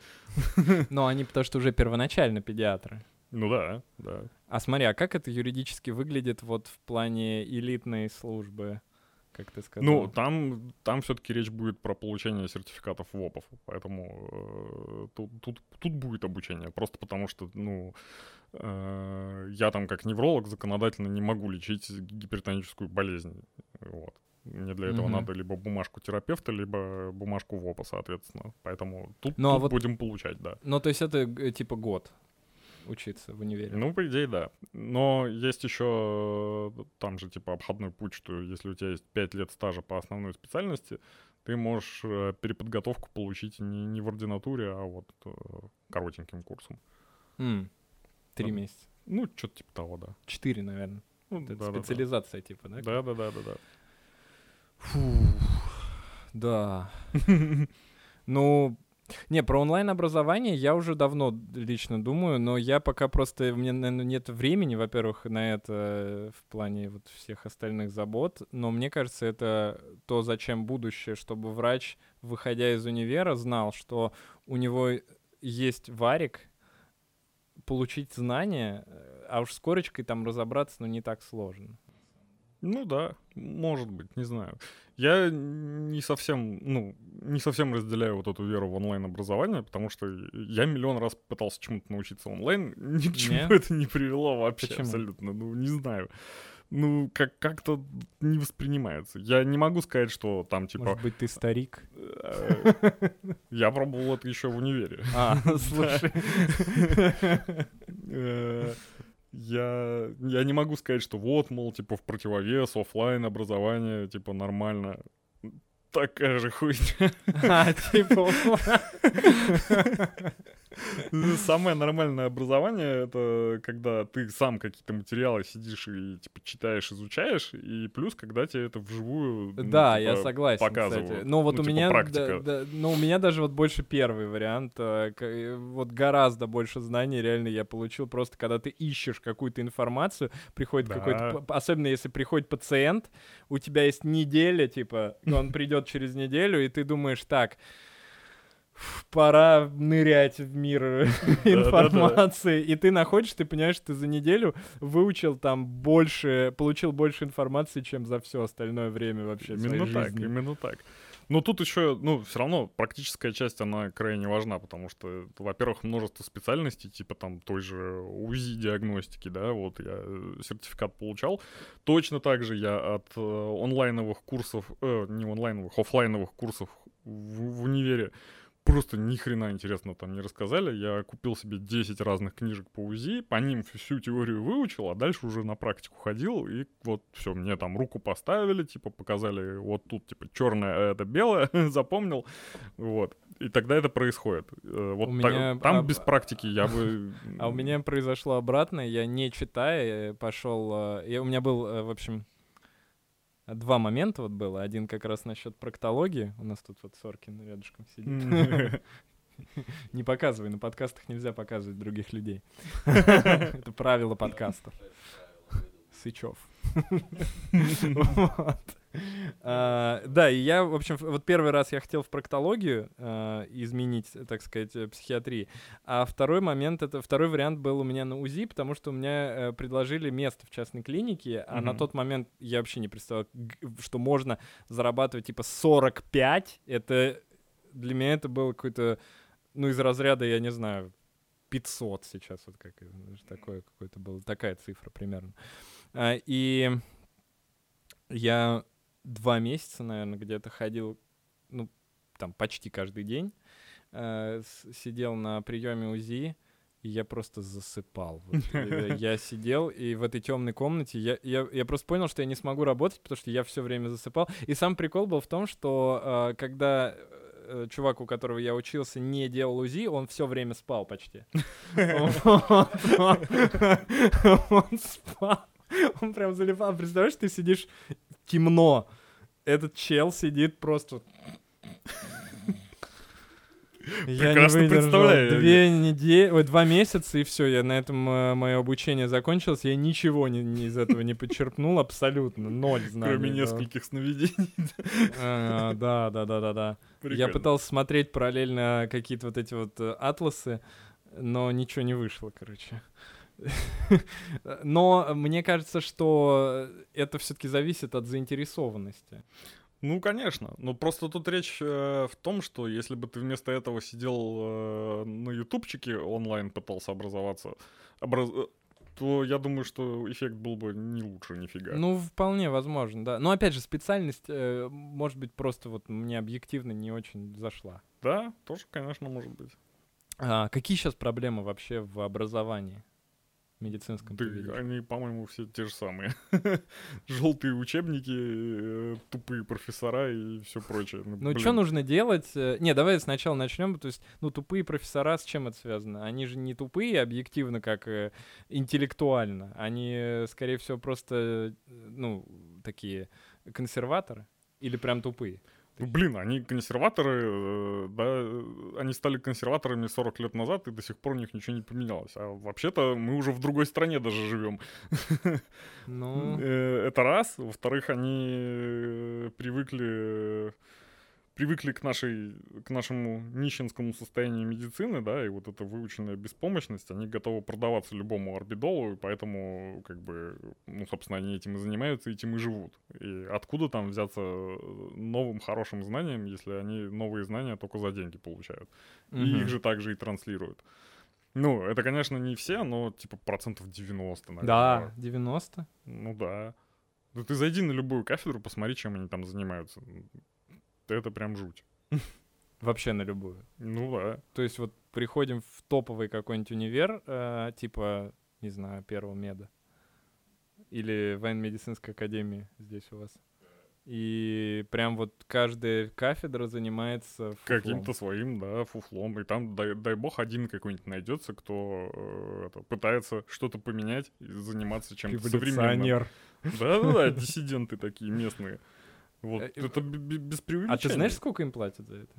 Но они потому что уже первоначально педиатры. Ну да, да. А смотри, а как это юридически выглядит вот в плане элитной службы, как ты сказал? Ну, там, там все-таки речь будет про получение сертификатов ВОПов, поэтому э, тут, тут, тут будет обучение, просто потому что, ну, э, я там как невролог законодательно не могу лечить гипертоническую болезнь, вот. Мне для этого Мгм. надо либо бумажку терапевта, либо бумажку ВОПа, соответственно. Поэтому тут, Ну, а тут вот- будем получать, да. Ну, то есть это типа год учиться в универе. Ну, по идее, да. Но есть еще там же типа обходной путь, что если у тебя есть 5 лет стажа по основной специальности, ты можешь э, переподготовку получить не, не в ординатуре, а вот э, коротеньким курсом. М, Три Да. месяца. Ну, что-то типа того, да. Четыре, наверное. Ну, Это да-да-да. специализация типа, да? Да, да, да, да, да. Фу, да. Ну, не, про онлайн-образование я уже давно лично думаю, но я пока просто, у меня, наверное, нет времени, во-первых, на это э, в плане вот всех остальных забот, но мне кажется, это то, зачем будущее, чтобы врач, выходя из универа, знал, что у него есть варик, получить знания, э, а уж с корочкой там разобраться, ну, не так сложно. Ну да, может быть, не знаю. Я не совсем, ну, не совсем разделяю вот эту веру в онлайн-образование, потому что я миллион раз пытался чему-то научиться онлайн, ни к чему Не? это не привело вообще Почему? абсолютно. Ну, не знаю. Ну, как- как-то не воспринимается. Я не могу сказать, что там, типа, Может быть, ты старик? э, я пробовал это еще в универе. А, слушай. Я, я не могу сказать, что вот, мол, типа, в противовес, оффлайн образование, типа, нормально. Такая же хуйня. А, типа... Самое нормальное образование — это когда ты сам какие-то материалы сидишь и типа читаешь, изучаешь, и плюс, когда тебе это вживую ну, Да, типа, я согласен, показывают. кстати. Но вот Ну, у типа меня, практика. да- да, ну, у меня даже вот больше первый вариант. э, э, Вот гораздо больше знаний реально я получил просто, когда ты ищешь какую-то информацию, приходит Да. какой-то, особенно если приходит пациент, у тебя есть неделя, типа, он придет через неделю, и ты думаешь, так, пора нырять в мир информации. И ты находишь, ты понимаешь, ты за неделю выучил там больше, получил больше информации, чем за все остальное время вообще Именно так, жизни. именно так. Но тут еще, ну, все равно практическая часть, она крайне важна, потому что, во-первых, множество специальностей, типа там той же УЗИ-диагностики, да, вот я э, сертификат получал. Точно так же я от э, онлайновых курсов, э, не онлайновых, оффлайновых курсов в, в универе просто ни хрена интересного там не рассказали. Я купил себе 10 разных книжек по УЗИ, по ним всю теорию выучил, а дальше уже на практику ходил, и вот все, мне там руку поставили, типа показали, вот тут типа черное, а это белое, запомнил, вот. И тогда это происходит. Э, Вот У так- меня, там а, без практики я бы... А у меня произошло обратное. Я не читая пошел. Я, у меня был, э, в общем, два момента вот было. Один как раз насчет проктологии. У нас тут вот Соркин рядышком сидит. Не показывай, на подкастах нельзя показывать других людей. Это правило подкастов. Сычев. Вот. А, Да, и я, в общем, вот первый раз я хотел в проктологию а, изменить, так сказать, э, психиатрии, а второй момент, это второй вариант был у меня на УЗИ, потому что у меня э, предложили место в частной клинике, а на тот момент я вообще не представлял, что можно зарабатывать типа 45. Это для меня это было какой-то, ну, из разряда, я не знаю, 500 сейчас, вот как такое какое-то было, такая цифра примерно. А, И я два месяца, наверное, где-то ходил, ну, там, почти каждый день, э, сидел на приеме УЗИ, и я просто засыпал. Вот, э, Я сидел, и в этой темной комнате я, я, я просто понял, что я не смогу работать, потому что я все время засыпал. И сам прикол был в том, что э, когда э, чувак, у которого я учился, не делал УЗИ, он все время спал почти. Он спал. Он прям залипал. Представляешь, ты сидишь темно. Этот чел сидит просто... Я не Прекрасно выдержал. представляю. Две недели, ой, два месяца, и все, я на этом мое обучение закончилось. Я ничего не, не из этого не подчерпнул, абсолютно. Ноль знаний. Кроме нескольких сновидений. А, Да, да, да, да, да. Я пытался смотреть параллельно какие-то вот эти вот э, атласы, но ничего не вышло, короче. Но мне кажется, что это все-таки зависит от заинтересованности. Ну, конечно. Но просто тут речь э, в том, что если бы ты вместо этого сидел э, на ютубчике онлайн пытался образоваться, образ- э, то я думаю, что эффект был бы не лучше нифига. Ну, вполне возможно, да. Но опять же, специальность, э, может быть, просто вот мне объективно не очень зашла. Да, тоже, конечно, может быть. А какие сейчас проблемы вообще в образовании медицинском? Да, они, по-моему, все те же самые. Желтые учебники, э, тупые профессора и все прочее. Ну, блин. что нужно делать? Э, Не, давай сначала начнем. То есть, ну, тупые профессора, с чем это связано? Они же не тупые объективно, как э, интеллектуально. Они, скорее всего, просто, ну, такие консерваторы. Или прям тупые. Ну, блин, они консерваторы, э, да, э, они стали консерваторами 40 лет назад, и до сих пор у них ничего не поменялось. А вообще-то мы уже в другой стране даже живем. Ну, Э, Это раз. Во-вторых, они привыкли привыкли к нашей к нашему нищенскому состоянию медицины, да, и вот эта выученная беспомощность, они готовы продаваться любому орбидолу, и поэтому, как бы, ну, собственно, они этим и занимаются, этим и живут. И откуда там взяться э, новым хорошим знаниям, если они новые знания только за деньги получают? И мгм. их же также и транслируют. Ну, это, конечно, не все, но типа процентов 90, наверное. Да, 90. Ну да. Да ты зайди на любую кафедру, посмотри, чем они там занимаются. Это прям жуть. Вообще на любую. Ну да. То есть вот приходим в топовый какой-нибудь универ, э, типа, не знаю, первого меда. Или военно-медицинской академии здесь у вас. И прям вот каждая кафедра занимается фуфлом. Каким-то своим, да, фуфлом. И там, дай, дай бог, один какой-нибудь найдется, кто э, это, пытается что-то поменять и заниматься чем-то современным. Да-да-да, диссиденты такие местные. Вот, Э, это без преувеличения. А ты знаешь, сколько им платят за это?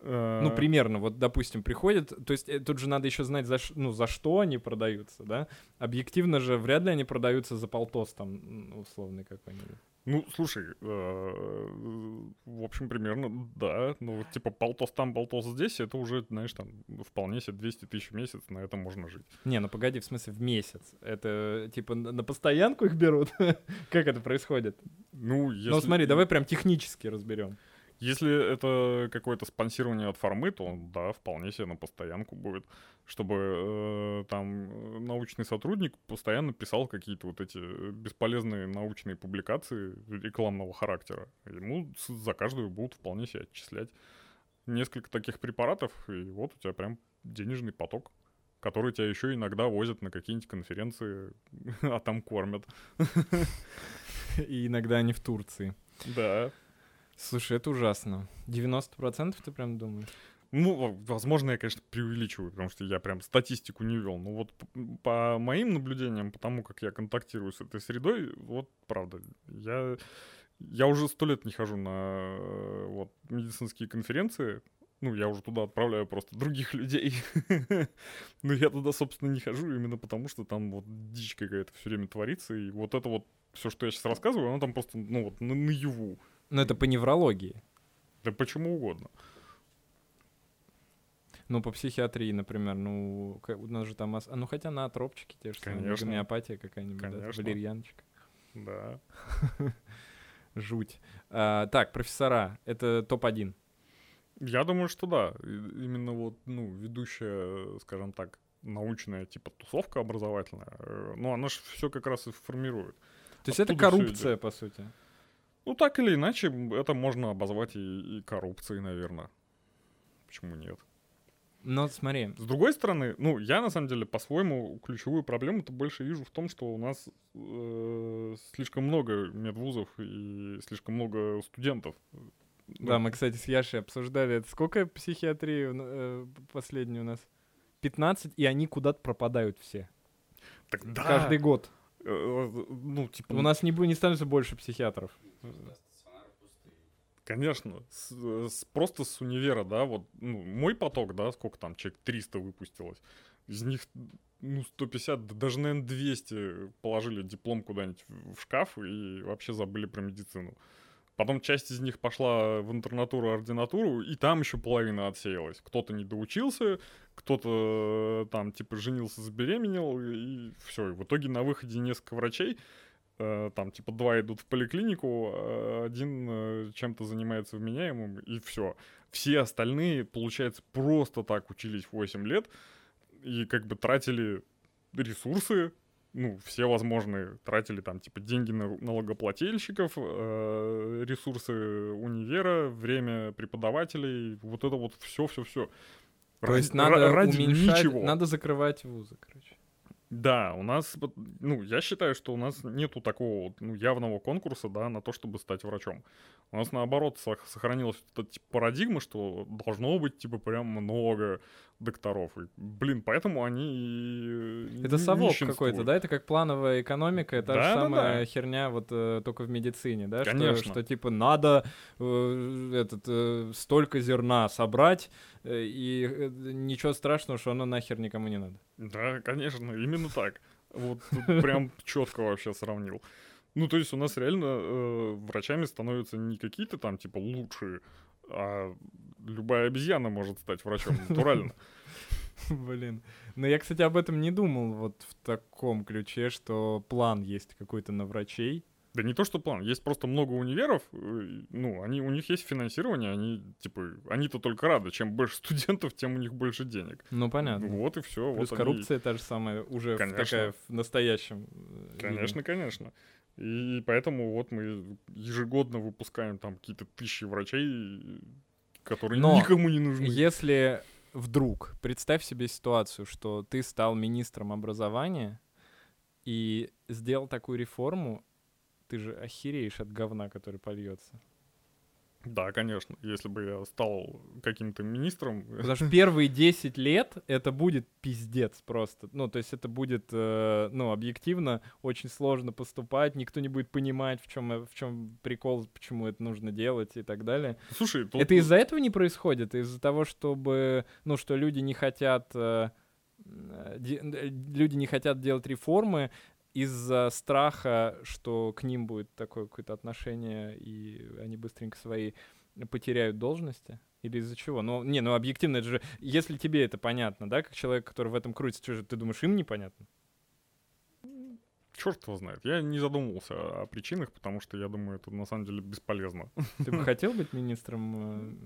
Э, Ну, примерно, вот, допустим, приходят, то есть э, тут же надо еще знать, за, ну, за что они продаются, да? Объективно же вряд ли они продаются за полтос там, условный какой-нибудь. Ну, слушай, э, в общем, примерно, да. Ну, типа, полтос там, полтос здесь, это уже, знаешь, там, вполне себе 200 тысяч в месяц, на этом можно жить. Не, ну погоди, в смысле, в месяц. Это, типа, на, на постоянку их берут? как это происходит? Ну, если... Ну, смотри, давай прям технически разберем. Если это какое-то спонсирование от фармы, то да, вполне себе на постоянку будет, чтобы э, там э, научный сотрудник постоянно писал какие-то вот эти э, бесполезные научные публикации рекламного характера. Ему за каждую будут вполне себе отчислять несколько таких препаратов, и вот у тебя прям денежный поток который тебя еще иногда возят на какие-нибудь конференции, а там кормят. И иногда они в Турции. Да. Слушай, это ужасно. 90% ты прям думаешь? Ну, возможно, я, конечно, преувеличиваю, потому что я прям статистику не вел. Но вот п- по моим наблюдениям, по тому, как я контактирую с этой средой, вот правда, я, я уже сто лет не хожу на э, вот, медицинские конференции. Ну, я уже туда отправляю просто других людей. Но я туда, собственно, не хожу именно потому, что там вот дичь какая-то все время творится. И вот это вот все, что я сейчас рассказываю, оно там просто, ну вот, на- Ну, это по неврологии. Да почему угодно. Ну, по психиатрии, например, ну, у нас же там... ос- А, ну, хотя на атропчики те же самые, гомеопатия какая-нибудь, да, Конечно. валерьяночка. Да. Жуть. А, так, профессора. Это топ-1. Я думаю, что да. Именно вот, ну, ведущая, скажем так, научная типа тусовка образовательная, э, ну, она же все как раз и формирует. То есть это Оттуда всё коррупция, по сути. Ну, так или иначе, это можно обозвать и, и коррупцией, наверное. Почему нет? Но смотри, С другой стороны, ну, я на самом деле по-своему ключевую проблему-то больше вижу в том, что у нас э, слишком много медвузов и слишком много студентов. Ну, да, мы, кстати, с Яшей обсуждали, это сколько психиатрии э, последний у нас? 15, и они куда-то пропадают все. так да, Каждый год. Э, ну, типа, У нас не, не становится больше психиатров. Конечно, с- с- просто с универа, да, вот, ну, мой поток, да, сколько там, человек 300 выпустилось, из них, ну, 150, да даже, наверное, 200 положили диплом куда-нибудь в в шкаф и вообще забыли про медицину. Потом часть из них пошла в интернатуру, ординатуру, и там еще половина отсеялась. Кто-то не доучился, кто-то э, там, типа, женился, забеременел, и все. И в итоге на выходе несколько врачей, Э, там, типа, два идут в поликлинику, а один э, чем-то занимается вменяемым, и все. Все остальные, получается, просто так учились 8 лет и как бы тратили ресурсы, ну, все возможные, тратили там, типа, деньги на налогоплательщиков, э, ресурсы универа, время преподавателей, вот это вот все-все-все. То есть надо ради уменьшать, ничего. надо закрывать вузы, короче. Да, у нас, ну, я считаю, что у нас нету такого ну, явного конкурса, да, на то, чтобы стать врачом. У нас, наоборот, сох- сохранилась эта типа, парадигма, что должно быть, типа, прям много докторов. И, блин, поэтому они Это совок какой-то, да? Это как плановая экономика, это та же Да-да-да. самая херня, вот э, только в медицине, да? Что- Конечно. Что, типа надо э, этот э, столько зерна собрать, э, и э, ничего страшного, что оно нахер никому не надо. Да, конечно, именно так. Вот прям четко вообще сравнил. Ну, то есть у нас реально э, врачами становятся не какие-то там, типа, лучшие, а любая обезьяна может стать врачом, натурально. Блин. Но я, кстати, об этом не думал вот в таком ключе, что план есть какой-то на врачей. Да не то, что план. Есть просто много универов, э, ну, они, у них есть финансирование, они, типа, они-то только рады. Чем больше студентов, тем у них больше денег. Ну, понятно. Вот и все. Плюс коррупция та же самая уже в Конечно. такая в настоящем. э, виде. Конечно, конечно. И поэтому вот мы ежегодно выпускаем там какие-то тысячи врачей, которые Но никому не нужны. Если вдруг, представь себе ситуацию, что ты стал министром образования и сделал такую реформу, ты же охереешь от говна, который польется. Да, конечно. Если бы я стал каким-то министром... Потому что первые 10 лет это будет пиздец просто. Ну, то есть это будет, э, ну, объективно очень сложно поступать, никто не будет понимать, в чем в чем прикол, почему это нужно делать и так далее. Слушай, тут... Это из-за этого не происходит? Из-за того, чтобы, ну, что люди не хотят... Э, де- люди не хотят делать реформы, из-за страха, что к ним будет такое какое-то отношение, и они быстренько свои потеряют должности? Или из-за чего? Ну, не, ну объективно, это же, если тебе это понятно, да, как человек, который в этом крутится, что же ты думаешь, им непонятно? Черт его знает. Я не задумывался о причинах, потому что я думаю, это на самом деле бесполезно. Ты бы хотел быть министром?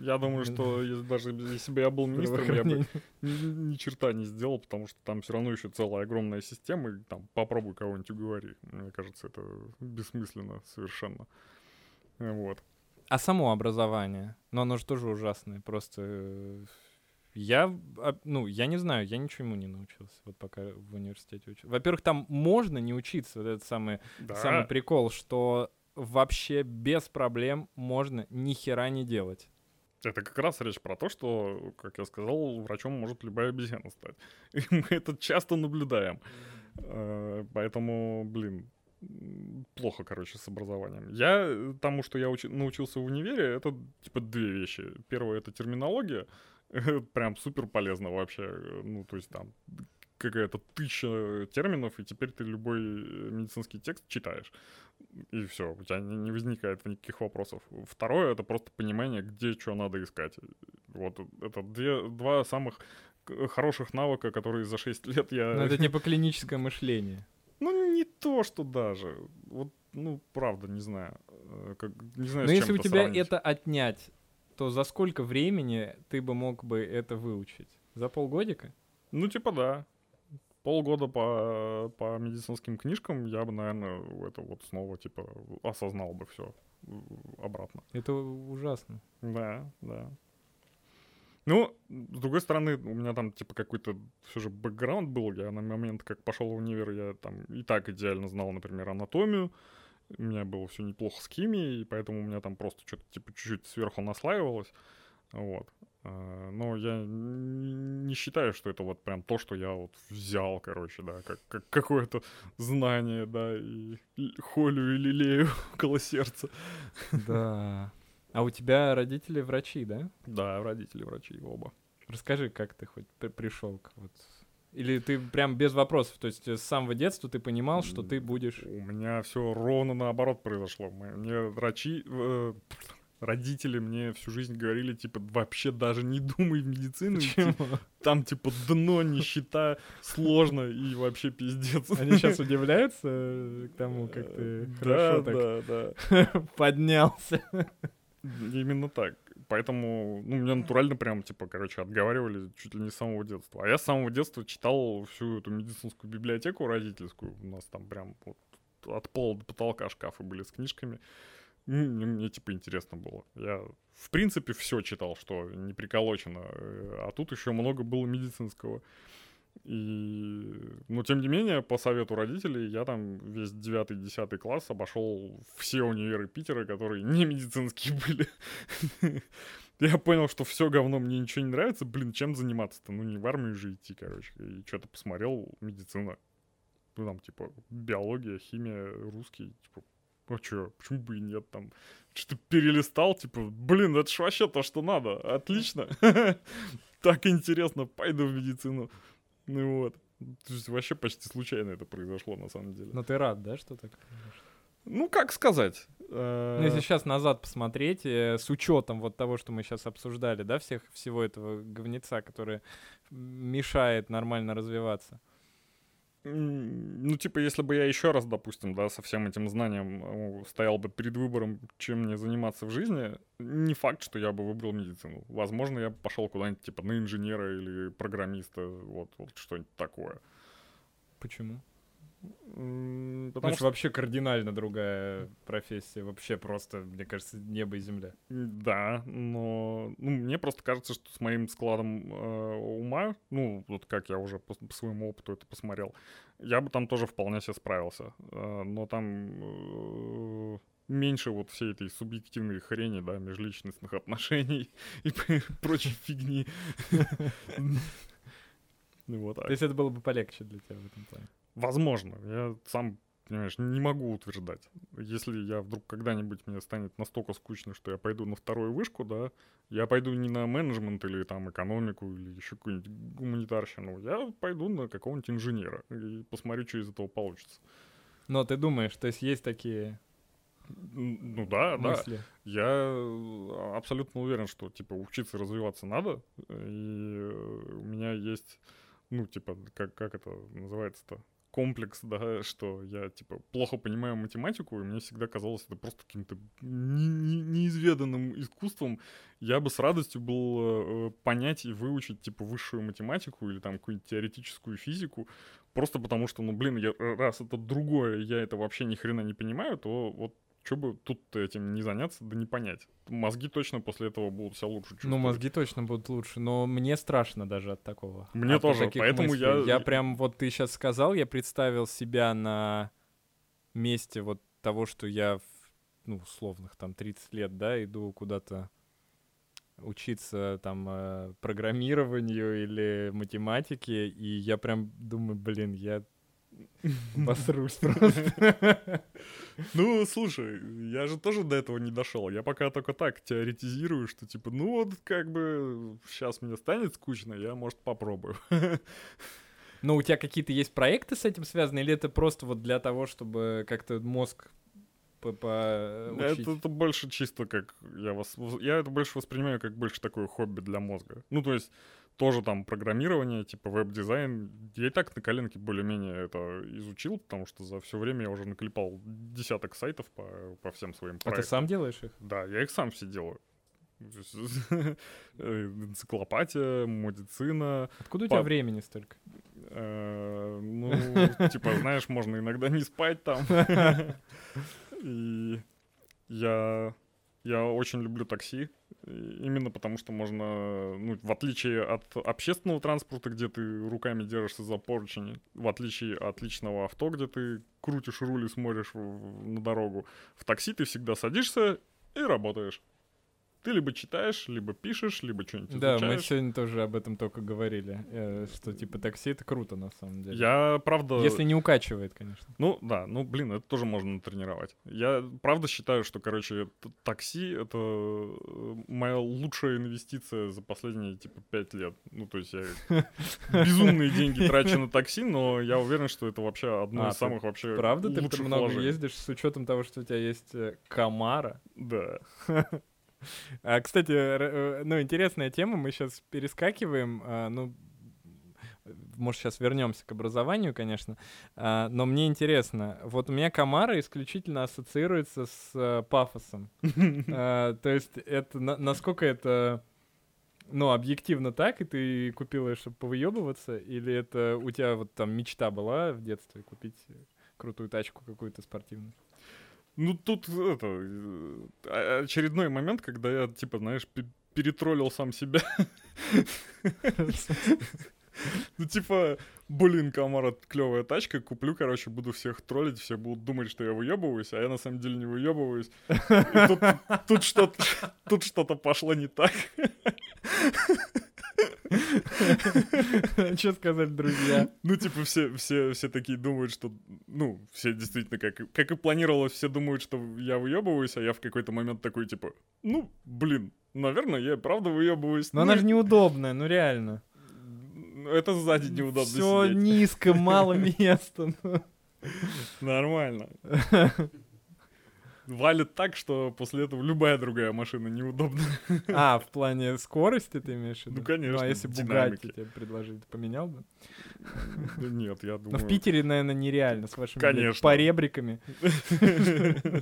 э, Я думаю, что если, даже если бы я был министром, я бы ни, ни черта не сделал, потому что там все равно еще целая огромная система, и там попробуй кого-нибудь уговори. Мне кажется, это бессмысленно совершенно. Вот. А само образование? Но оно же тоже ужасное. Просто э, я, а, ну, я не знаю, я ничему не научился, вот пока в университете учился. Во-первых, там можно не учиться, вот этот самый, Да. самый прикол, что вообще без проблем можно ни хера не делать. Это как раз речь про то, что, как я сказал, врачом может любая обезьяна стать. И мы это часто наблюдаем. Э, Поэтому, блин, плохо, короче, с образованием. Я тому, что я учи- научился в универе, это типа две вещи. Первое это терминология. Прям супер полезно вообще. Э, Ну, то есть там какая-то тысяча терминов, и теперь ты любой э, медицинский текст читаешь. И все, у тебя не, не возникает никаких вопросов. Второе это просто понимание, где что надо искать. Вот это две, два самых к- хороших навыка, которые за 6 лет я... Ну, это типа клиническое мышление. Ну, не то, что даже. Вот, ну, правда, не знаю. Э, Как, не знаю, Но если у тебя сравнить. это отнять, то за сколько времени ты бы мог бы это выучить? За полгодика? Ну, типа, да. Полгода по, по медицинским книжкам я бы, наверное, это вот снова, типа, осознал бы все обратно. Это ужасно. Да, да. Ну, с другой стороны, у меня там, типа, какой-то все же бэкграунд был. Я на момент, как пошел в универ, я там и так идеально знал, например, анатомию. У меня было все неплохо с химией, и поэтому у меня там просто что-то, типа, чуть-чуть сверху наслаивалось. Вот. А, Но я не считаю, что это вот прям то, что я вот взял, короче, да, как, как какое-то знание, да, и холю и лелею около сердца. Да. А у тебя родители врачи, да? Да, родители врачи оба. Расскажи, как ты хоть при- пришел к вот... Или ты прям без вопросов, то есть э, с самого детства ты понимал, что ты будешь... У меня все ровно наоборот произошло. Мне врачи, э, родители мне всю жизнь говорили, типа, вообще даже не думай в медицину. идти. Там, типа, дно, нищета, сложно и вообще пиздец. Они сейчас удивляются э, к тому, как ты хорошо так поднялся. Именно так. Поэтому, ну, меня натурально прям, типа, короче, отговаривали чуть ли не с самого детства. А я с самого детства читал всю эту медицинскую библиотеку родительскую. У нас там прям вот от пола до потолка шкафы были с книжками. Мне, мне, типа, интересно было. Я, в принципе, все читал, что не приколочено. э, А тут еще много было медицинского. И, но тем не менее, по совету родителей, я там весь 9-10 класс обошел все универы Питера, которые не медицинские были. Я понял, что все говно мне ничего не нравится. Блин, чем заниматься-то? Ну, не в армию же идти, короче. И что-то посмотрел, медицина. Ну, там, типа, биология, химия, русский. Типа, а чё, почему бы и нет там? Что-то перелистал, типа, блин, это ж вообще то, что надо. Отлично. Так интересно, пойду в медицину. Ну вот. То есть вообще почти случайно это произошло, на самом деле. Но ты рад, да, что так? Ну, как сказать? Ну, если сейчас назад посмотреть, э, с учетом вот того, что мы сейчас обсуждали, да, всех, всего этого говнеца, который мешает нормально развиваться. Ну, типа, если бы я еще раз, допустим, да, со всем этим знанием э, стоял бы перед выбором, чем мне заниматься в жизни, не факт, что я бы выбрал медицину. Возможно, я бы пошел куда-нибудь, типа, на инженера или программиста, вот, вот что-нибудь такое. Почему? Потому что вообще кардинально другая профессия. Вообще просто, мне кажется, небо и земля. да, но ну, мне просто кажется, что с моим складом э, ума, ну, вот как я уже по, по своему опыту это посмотрел, я бы там тоже вполне себе справился. Э, но там э, меньше вот всей этой субъективной хрени, да, межличностных отношений и прочей фигни. Вот так. То есть это было бы полегче для тебя в этом плане. Возможно, я сам, понимаешь, не могу утверждать. Если я вдруг когда-нибудь мне станет настолько скучно, что я пойду на вторую вышку, да, я пойду не на менеджмент или там экономику или еще какую-нибудь гуманитарщину, я пойду на какого-нибудь инженера и посмотрю, что из этого получится. Но ты думаешь, то есть есть такие Ну да, да. мысли? Я э, абсолютно уверен, что, типа, учиться развиваться надо. И э, у меня есть, ну, типа, как, как это называется-то? Комплекс, да, что я, типа, плохо понимаю математику, и мне всегда казалось это просто каким-то не- не- неизведанным искусством. Я бы с радостью был э, понять и выучить, типа, высшую математику или там какую-нибудь теоретическую физику, просто потому что, ну, блин, я, раз это другое, я это вообще ни хрена не понимаю, то вот что бы тут этим не заняться, да не понять. Мозги точно после этого будут себя лучше чувствовать. Ну, мозги точно будут лучше, но мне страшно даже от такого. Мне От тоже, поэтому мыслей. я- Я прям, вот ты сейчас сказал, я представил себя на месте вот того, что я, в, ну, условных там 30 лет, да, иду куда-то учиться там э, программированию или математике, и я прям думаю, блин, я посрусь просто. Ну, слушай, я же тоже до этого не дошел. Я пока только так теоретизирую, что типа, ну вот как бы сейчас мне станет скучно, я, может, попробую. Ну, у тебя какие-то есть проекты с этим связаны, или это просто вот для того, чтобы как-то мозг по- поучить? Это, это больше чисто как я вас... Я это больше воспринимаю как больше такое хобби для мозга. Ну, то есть тоже там программирование, типа веб-дизайн. Я и так на коленке более-менее это изучил, потому что за все время я уже наклепал десяток сайтов по, по всем своим А ты проектам. сам делаешь их? Да, я их сам все делаю. Энциклопатия, медицина. Откуда у тебя времени столько? э, Ну, типа, знаешь, можно иногда не спать там. И я, я очень люблю такси. Именно потому, что можно, ну, в отличие от общественного транспорта, где ты руками держишься за поручень, в отличие от личного авто, где ты крутишь руль и смотришь на дорогу, в такси ты всегда садишься и работаешь. Ты либо читаешь, либо пишешь, либо что-нибудь Да, мы изучаешь. сегодня тоже об этом только говорили, э, что типа такси это круто на самом деле. Я, правда... Если не укачивает, конечно. Ну да, ну блин, это тоже можно натренировать. Я правда считаю, что, короче, такси это э, моя лучшая инвестиция за последние типа пять лет. Ну то есть я безумные деньги трачу на такси, но я уверен, что это вообще одно А, из ты самых вообще Правда, ты много ездишь с учетом того, что у тебя есть э, Камара? Да. А, кстати, э, ну, интересная тема, мы сейчас перескакиваем, а, ну, может, сейчас вернемся к образованию, конечно, а, но мне интересно, вот у меня Камара исключительно ассоциируется с э, пафосом. А, То есть это, на- насколько это, ну, объективно так, и ты купил ее, чтобы повыебываться, или это у тебя вот там мечта была в детстве купить крутую тачку какую-то спортивную? Ну тут это э, очередной момент, когда я типа знаешь пе- перетроллил сам себя. Ну, типа, блин, Камара, клевая тачка, куплю, короче, буду всех троллить, все будут думать, что я выебываюсь, а я на самом деле не выебываюсь. Тут что-то, тут что-то пошло не так. Что сказали друзья? Ну, типа, все, все, все такие думают, что, ну, все действительно, как, как и планировалось, все думают, что я выебываюсь, а я в какой-то момент такой, типа, ну, блин, наверное, я правда выебываюсь. Но Ну, она же неудобная, ну реально. Это сзади неудобно Все низко, мало места. ну. Нормально. Валит так, что после этого любая другая машина неудобна. А, в плане скорости ты имеешь в виду? Ну, конечно, Ну, а если. Бугатти тебе предложили, ты поменял бы? Да Нет, я Но думаю... в Питере, наверное, нереально с вашими Конечно. поребриками.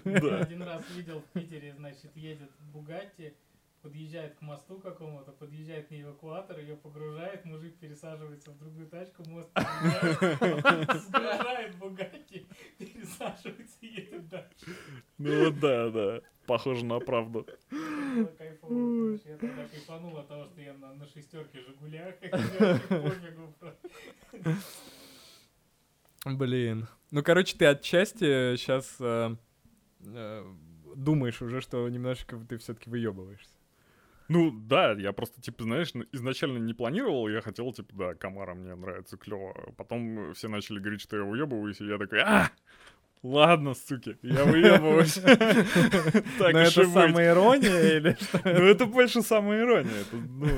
Да. Один раз видел в Питере, значит, едет Бугатти, подъезжает к мосту какому-то, подъезжает на эвакуатор, ее погружает, мужик пересаживается в другую тачку, мост сгружает Бугатти, пересаживается и едет дальше. Ну вот да, да. Похоже на правду. Я тогда кайфанул от того, что я на, шестерке Жигулях. Блин. Ну, короче, ты отчасти сейчас думаешь уже, что немножечко ты все-таки выебываешься. Ну да, я просто, типа, знаешь, изначально не планировал, я хотел, типа, да, Камара мне нравится, клево. Потом все начали говорить, что я уебываюсь, и я такой, а, Ладно, суки, я выебываюсь. Но это самая ирония или что? Ну, это больше самая ирония. Ну,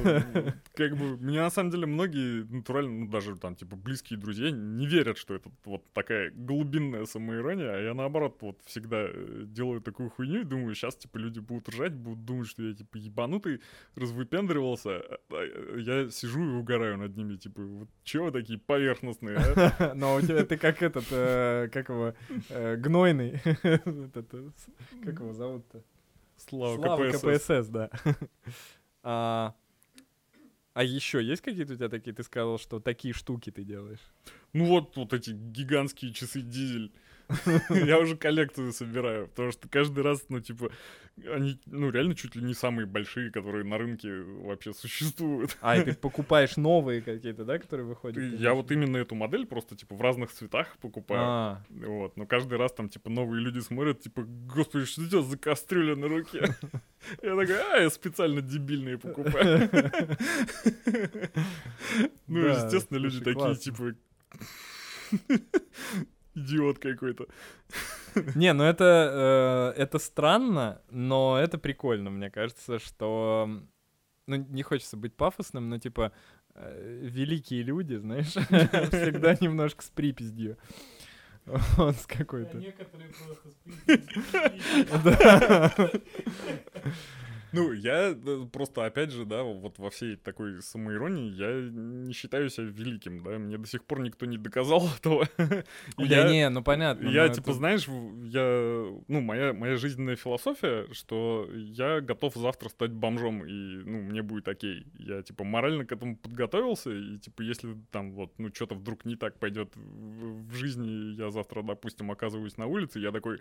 как бы, мне на самом деле многие натурально, ну, даже там, типа, близкие друзья не верят, что это вот такая глубинная самоирония, а я наоборот вот всегда э, делаю такую хуйню и думаю, сейчас, типа, люди будут ржать, будут думать, что я, типа, ебанутый, развыпендривался, а, а я сижу и угораю над ними, типа, вот чего вы такие поверхностные, а? Но у тебя ты как этот, э, как его, гнойный. как его зовут-то? Слава, Слава КПСС. КПСС, да. а, а еще есть какие-то у тебя такие? Ты сказал, что такие штуки ты делаешь. Ну вот, вот эти гигантские часы дизель. Я уже коллекцию собираю, потому что каждый раз, ну, типа, они, ну, реально чуть ли не самые большие, которые на рынке вообще существуют. А, и ты покупаешь новые какие-то, да, которые выходят? Я вот именно эту модель просто, типа, в разных цветах покупаю. А, Вот, но каждый раз там, типа, новые люди смотрят, типа, господи, что у тебя за кастрюля на руке? Я такой, а, я специально дебильные покупаю. Ну, естественно, люди такие, типа, идиот какой-то. Не, ну это, э, это странно, но это прикольно, мне кажется, что... Ну, не хочется быть пафосным, но типа э, великие люди, знаешь, всегда немножко с припиздью. Вот с какой-то. некоторые просто с приписью. Ну, я э, просто, опять же, да, вот во всей такой самоиронии, я не считаю себя великим, да, мне до сих пор никто не доказал этого. Да не, ну понятно. Я, типа, знаешь, я, ну, моя, моя жизненная философия, что я готов завтра стать бомжом, и, ну, мне будет окей. Я, типа, морально к этому подготовился, и, типа, если там вот, ну, что-то вдруг не так пойдет в, жизни, я завтра, допустим, оказываюсь на улице, я такой,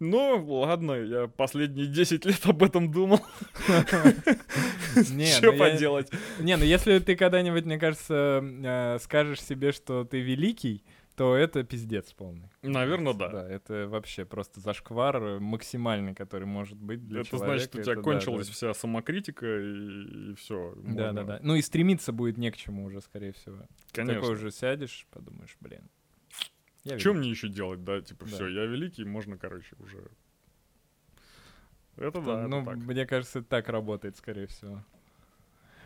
ну, ладно, я последние 10 лет об этом думал. Что ну поделать? Не, ну если ты когда-нибудь, мне кажется, э, скажешь себе, что ты великий, то это пиздец полный. Наверное, да. Да, это вообще просто зашквар э, максимальный, который может быть для Это человека. значит, у тебя Это кончилась да. вся самокритика, и, все. Да, да, да. Ну и стремиться будет не к чему уже, скорее всего. Конечно. Такой уже сядешь, подумаешь, блин. Я Что великий. мне еще делать, да? Типа, Да. все, я великий, можно, короче, уже. Это Это, да, это ну, так. мне кажется, это так работает, скорее всего.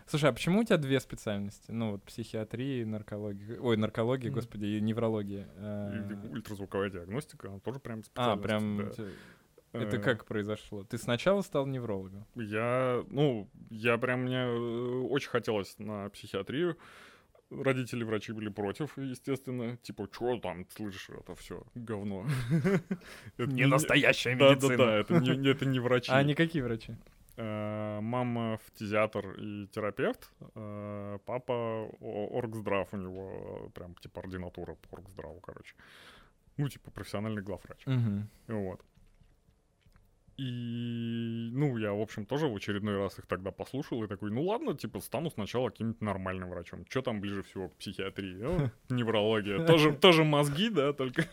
Слушай, а почему у тебя две специальности? Ну, вот психиатрия и наркология. Ой, наркология, Мгм. господи, и неврология. И Э, ультразвуковая диагностика, она тоже прям А, специальность. прям... да. те- Это Э, как произошло? Ты сначала стал неврологом? Я, ну, я прям, мне э, очень хотелось на психиатрию. Родители врачи были против, естественно. Типа, что там, слышишь, это все говно. Это Не настоящая Да, да, медицина. да, это не, это не врачи. А они какие врачи? Э, Мама фтизиатр и терапевт, э, папа оргздрав у него, прям типа ординатура по оргздраву, короче. Ну, типа профессиональный главврач. Вот. И, ну, я, в общем, тоже в очередной раз их тогда послушал и такой, ну ладно, типа, стану сначала каким-нибудь нормальным врачом. Что там ближе всего к психиатрии? Ну, неврология. Тоже, тоже мозги, да, только...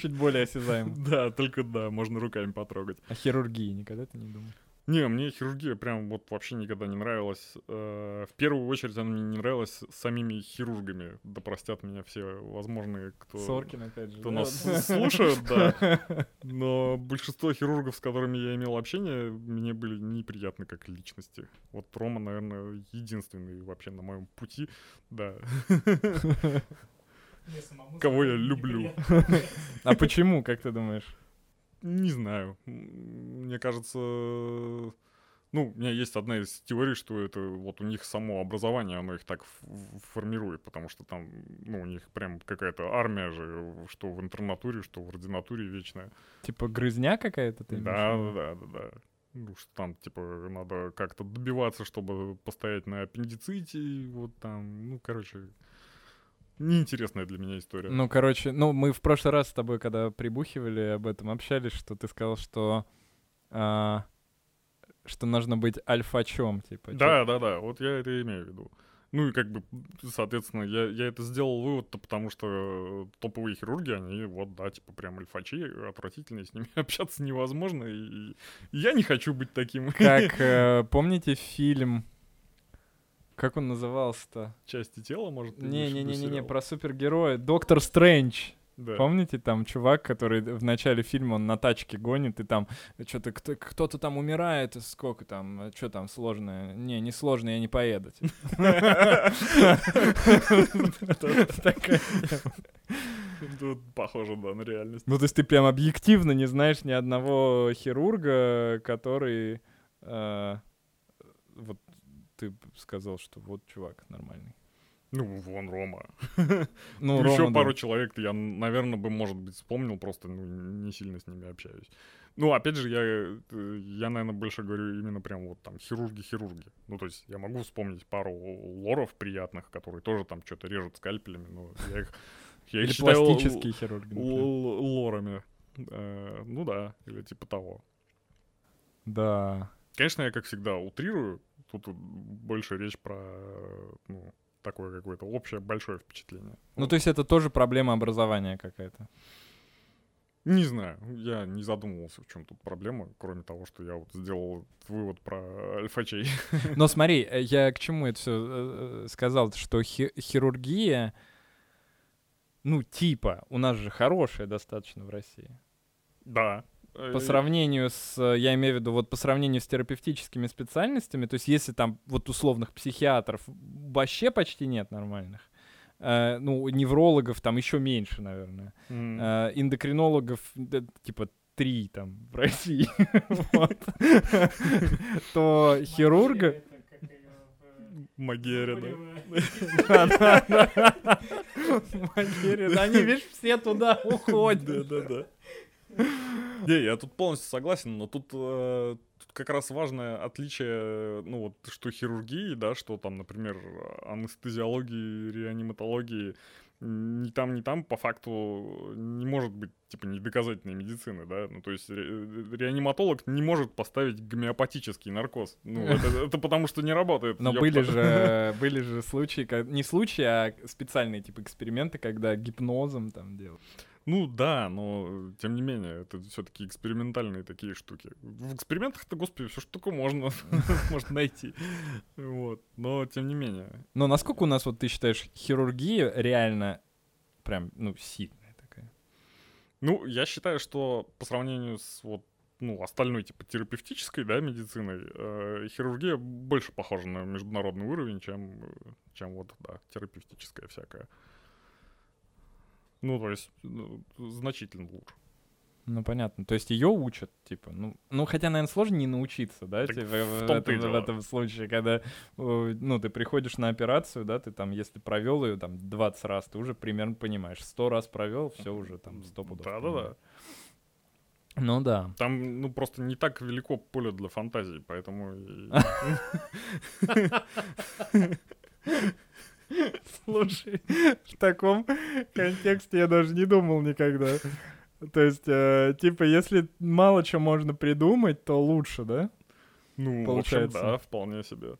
Чуть более осязаемо. Да, только да, можно руками потрогать. А хирургии никогда ты не думал? Не, мне хирургия прям вот вообще никогда не нравилась. Э, В первую очередь она мне не нравилась самими хирургами. Да простят меня все возможные, кто, Соркин, опять же. кто да? нас слушают, да. Но большинство хирургов, с которыми я имел общение, мне были неприятны как личности. Вот Рома, наверное, единственный вообще на моем пути, да. Кого я люблю. А почему, как ты думаешь? Не знаю. Мне кажется, ну, у меня есть одна из теорий, что это вот у них само образование, оно их так формирует, потому что там, ну, у них прям какая-то армия же, что в интернатуре, что в ординатуре вечная. Типа грызня какая-то ты Да, виду? да, да, да. Ну, что там, типа, надо как-то добиваться, чтобы постоять на аппендиците, вот там, ну, короче, неинтересная для меня история. Ну, короче, ну, мы в прошлый раз с тобой, когда прибухивали об этом, общались, что ты сказал, что а, что нужно быть альфачом, типа. Да, да, да, вот я это имею в виду. Ну и как бы, соответственно, я, я это сделал вывод-то, потому что топовые хирурги, они вот, да, типа прям альфачи, отвратительные, с ними общаться невозможно, и, и я не хочу быть таким. Как, э, помните фильм, как он назывался-то? Части тела, может? Не-не-не-не, про супергероя. Доктор Стрэндж. Да. Помните, там чувак, который в начале фильма, он на тачке гонит, и там что-то кто- кто-то там умирает, сколько там, что там сложное? Не, не сложно, я не поеду. типа. Тут похоже, да, на реальность. Ну, то есть ты прям объективно не знаешь ни одного хирурга, который... э, Вот ты сказал, что вот чувак нормальный. Ну, вон Рома. Ну, еще Рома, да. пару человек я, наверное, бы, может быть, вспомнил, просто ну, не сильно с ними общаюсь. Ну, опять же, я, э, я, наверное, больше говорю именно прям вот там хирурги-хирурги. Ну, то есть я могу вспомнить пару лоров приятных, которые тоже там что-то режут скальпелями, но я их, я их Или считаю пластические хирурги. лорами. Э, ну да, или типа того. Да. Конечно, я, как всегда, утрирую. Тут больше речь про, э, ну, такое какое-то общее большое впечатление. Ну, Вот. то есть это тоже проблема образования какая-то. Не знаю, я не задумывался, в чем тут проблема, кроме того, что я вот сделал вывод про альфачей. Но смотри, э, я к чему это все сказал, что хи- хирургия, ну, типа, у нас же хорошая достаточно в России. Да. По сравнению с, э, я имею в виду, вот по сравнению с терапевтическими специальностями, то есть если там вот условных психиатров вообще почти нет нормальных, э, ну, неврологов там еще меньше, наверное, М. э, эндокринологов да, типа три там в России, то хирурга... Зубарева. Магерия, да они, видишь, все туда уходят. Да-да-да. Не, я тут полностью согласен, но тут, э, тут как раз важное отличие, ну вот, что хирургии, да, что там, например, анестезиологии, реаниматологии, ни там, ни там по факту не может быть, типа, недоказательной медицины, да, ну, то есть ре- реаниматолог не может поставить гомеопатический наркоз, ну, это, это потому что не работает. Но ёпта. были же, были же случаи, не случаи, а специальные типа эксперименты, когда гипнозом там делают. Ну да, но тем не менее, это все-таки экспериментальные такие штуки. В экспериментах-то, господи, все только можно, можно найти. Вот. Но тем не менее. Но насколько у нас, вот ты считаешь, хирургия реально прям, ну, сильная такая? Ну, я считаю, что по сравнению с вот ну, остальной, типа, терапевтической, да, медициной, э, хирургия больше похожа на международный уровень, чем, э, чем вот, да, терапевтическая всякая. Ну, то есть, ну, значительно лучше. Ну, понятно. То есть ее учат, типа, ну, ну, хотя, наверное, сложно не научиться, да, Так типа, в в, этом, в этом случае, когда, э, ну, ты приходишь на операцию, да, ты там, если провел ее там 20 раз, ты уже примерно понимаешь, 100 раз провел, все уже там 100 пудов. Да-да-да. Ну да. Там, ну, просто не так велико поле для фантазии, поэтому... Слушай, в таком контексте я даже не думал никогда. То есть, э, типа, если мало чего можно придумать, то лучше, да? Ну, Получается. в общем, да, вполне себе.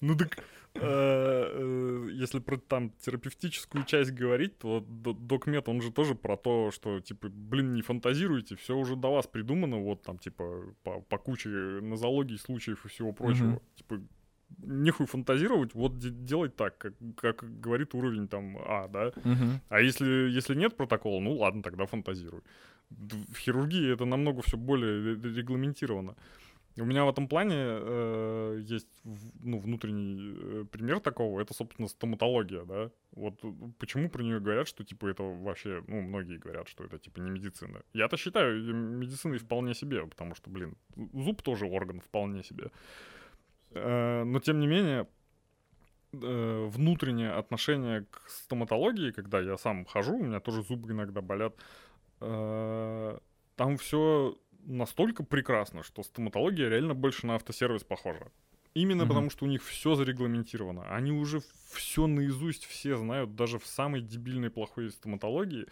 Ну так, э, э, если про там терапевтическую часть говорить, то докмет, он же тоже про то, что, типа, блин, не фантазируйте, все уже до вас придумано, вот там, типа, по, по куче нозологий, случаев и всего прочего. Типа, нехуй фантазировать, вот де- делать так, как, как говорит уровень там А, да. Мгм. А если, если нет протокола, ну ладно, тогда фантазируй. В хирургии это намного все более ре- регламентировано. У меня в этом плане э, есть ну, внутренний э, пример такого, это, собственно, стоматология, да. Вот э, почему про нее говорят, что, типа, это вообще, ну, многие говорят, что это, типа, не медицина. Я-то считаю медициной вполне себе, потому что, блин, зуб тоже орган вполне себе. Э, но, тем не менее, э, внутреннее отношение к стоматологии, когда я сам хожу, у меня тоже зубы иногда болят, э, там все настолько прекрасно, что стоматология реально больше на автосервис похожа. Именно Мгм. потому, что у них все зарегламентировано. Они уже все наизусть все знают, даже в самой дебильной плохой стоматологии.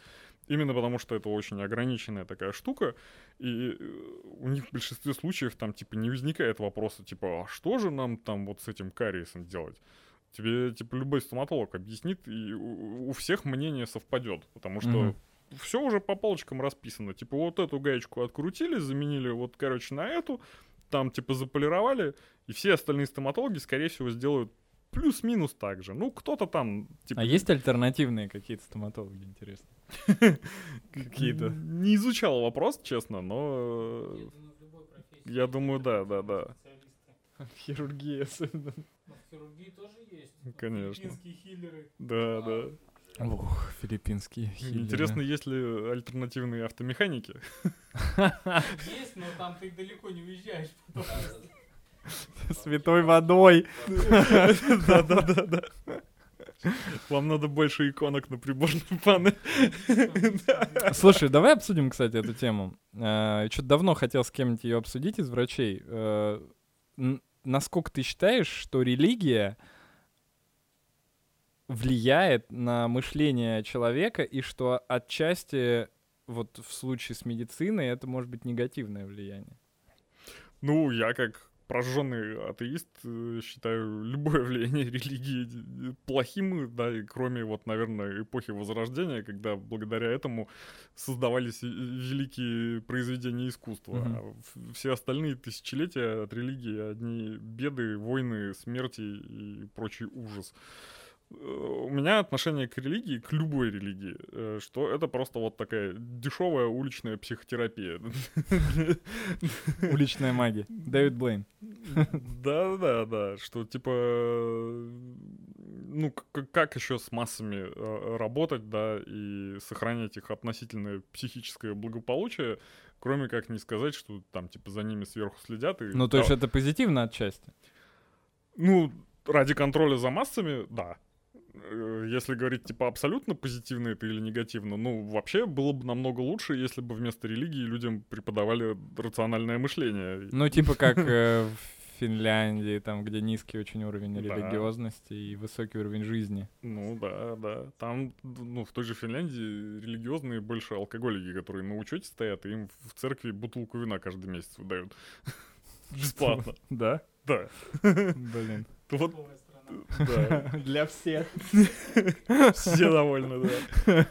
Именно потому, что это очень ограниченная такая штука. И э, у них в большинстве случаев там, типа, не возникает вопроса, типа, а что же нам там вот с этим кариесом делать? Тебе, типа, любой стоматолог объяснит, и у, у всех мнение совпадет. Потому что Мгм. все уже по полочкам расписано. Типа, вот эту гаечку открутили, заменили вот, короче, на эту, там, типа, заполировали, и все остальные стоматологи, скорее всего, сделают плюс-минус так же. Ну, кто-то там, типа... А есть альтернативные какие-то стоматологи, интересно? Какие-то. Не изучал вопрос, честно, но... Я думаю, да, да, да. Хирургия особенно. В хирургии тоже есть. Конечно. Филиппинские хиллеры. Да, да. Ох, филиппинские хиллеры. Интересно, есть ли альтернативные автомеханики? Есть, но там ты далеко не уезжаешь. Святой водой. Да, да, да, да. Вам надо больше иконок на приборной панели. Слушай, давай обсудим, кстати, эту тему. Что-то давно хотел с кем-нибудь ее обсудить из врачей. Э, Насколько ты считаешь, что религия влияет на мышление человека, и что отчасти, вот в случае с медициной, это может быть негативное влияние? Ну, я как прожженный атеист э, считаю любое влияние религии э, плохим, да, и кроме вот, наверное, эпохи Возрождения, когда благодаря этому создавались великие произведения искусства. Мгм. А все остальные тысячелетия от религии одни беды, войны, смерти и прочий ужас. Э, У меня отношение к религии, к любой религии, э, что это просто вот такая дешевая уличная психотерапия. Уличная магия. Дэвид Блейн. Да, да, да, что типа, ну как еще с массами э, работать, да, и сохранять их относительное психическое благополучие, кроме как не сказать, что там типа за ними сверху следят. И Ну, то есть это позитивно отчасти. Ну, ради контроля за массами, да. Э, Если говорить, типа, абсолютно позитивно это или негативно, ну, вообще было бы намного лучше, если бы вместо религии людям преподавали рациональное мышление. Ну, типа как э, в Финляндии, там, где низкий очень уровень Да. религиозности и высокий уровень жизни. Ну да, да. Там, ну, в той же Финляндии религиозные больше алкоголики, которые на учете стоят, и им в церкви бутылку вина каждый месяц выдают. Бесплатно. Да? Да. Блин. Вот. Для всех. Все довольны, да.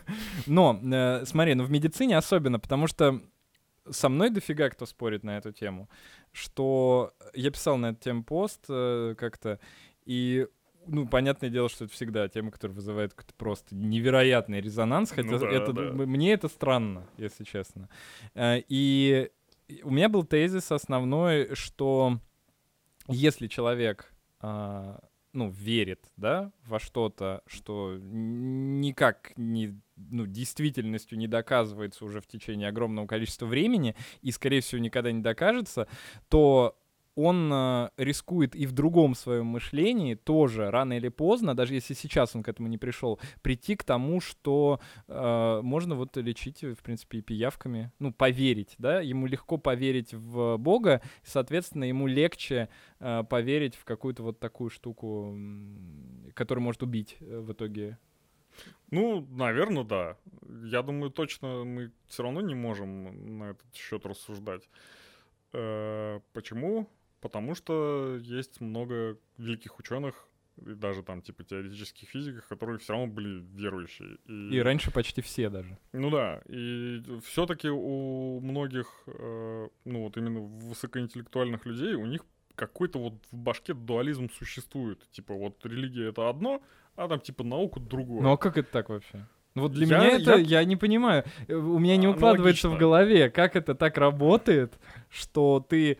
Но, э, смотри, ну в медицине особенно, потому что со мной дофига кто спорит на эту тему, что я писал на эту тему пост э, как-то, и ну, понятное дело, что это всегда тема, которая вызывает какой-то просто невероятный резонанс, хотя Ну да, это, да. мне это странно, если честно. Э, И у меня был тезис основной, что если человек а, ну, верит, да, во что-то, что никак не, ну, действительностью не доказывается уже в течение огромного количества времени и, скорее всего, никогда не докажется, то он а, рискует и в другом своем мышлении тоже рано или поздно, даже если сейчас он к этому не пришел, прийти к тому, что э, можно вот лечить, в принципе, и пиявками, ну, поверить, да, ему легко поверить в Бога, соответственно, ему легче э, поверить в какую-то вот такую штуку, которая может убить э, в итоге. Ну, наверное, да. Я думаю, точно мы все равно не можем на этот счет рассуждать. Э, Почему? Потому что есть много великих ученых, и даже там типа теоретических физиков, которые все равно были верующие. И раньше почти все даже. Ну да, и все-таки у многих, э, ну вот именно высокоинтеллектуальных людей, у них какой-то вот в башке дуализм существует. Типа вот религия это одно, а там типа наука другое. Ну а как это так вообще? Ну Вот для Я- меня это, я- я... не понимаю, Э, у меня не укладывается в Аналогично. голове, как это так работает, что ты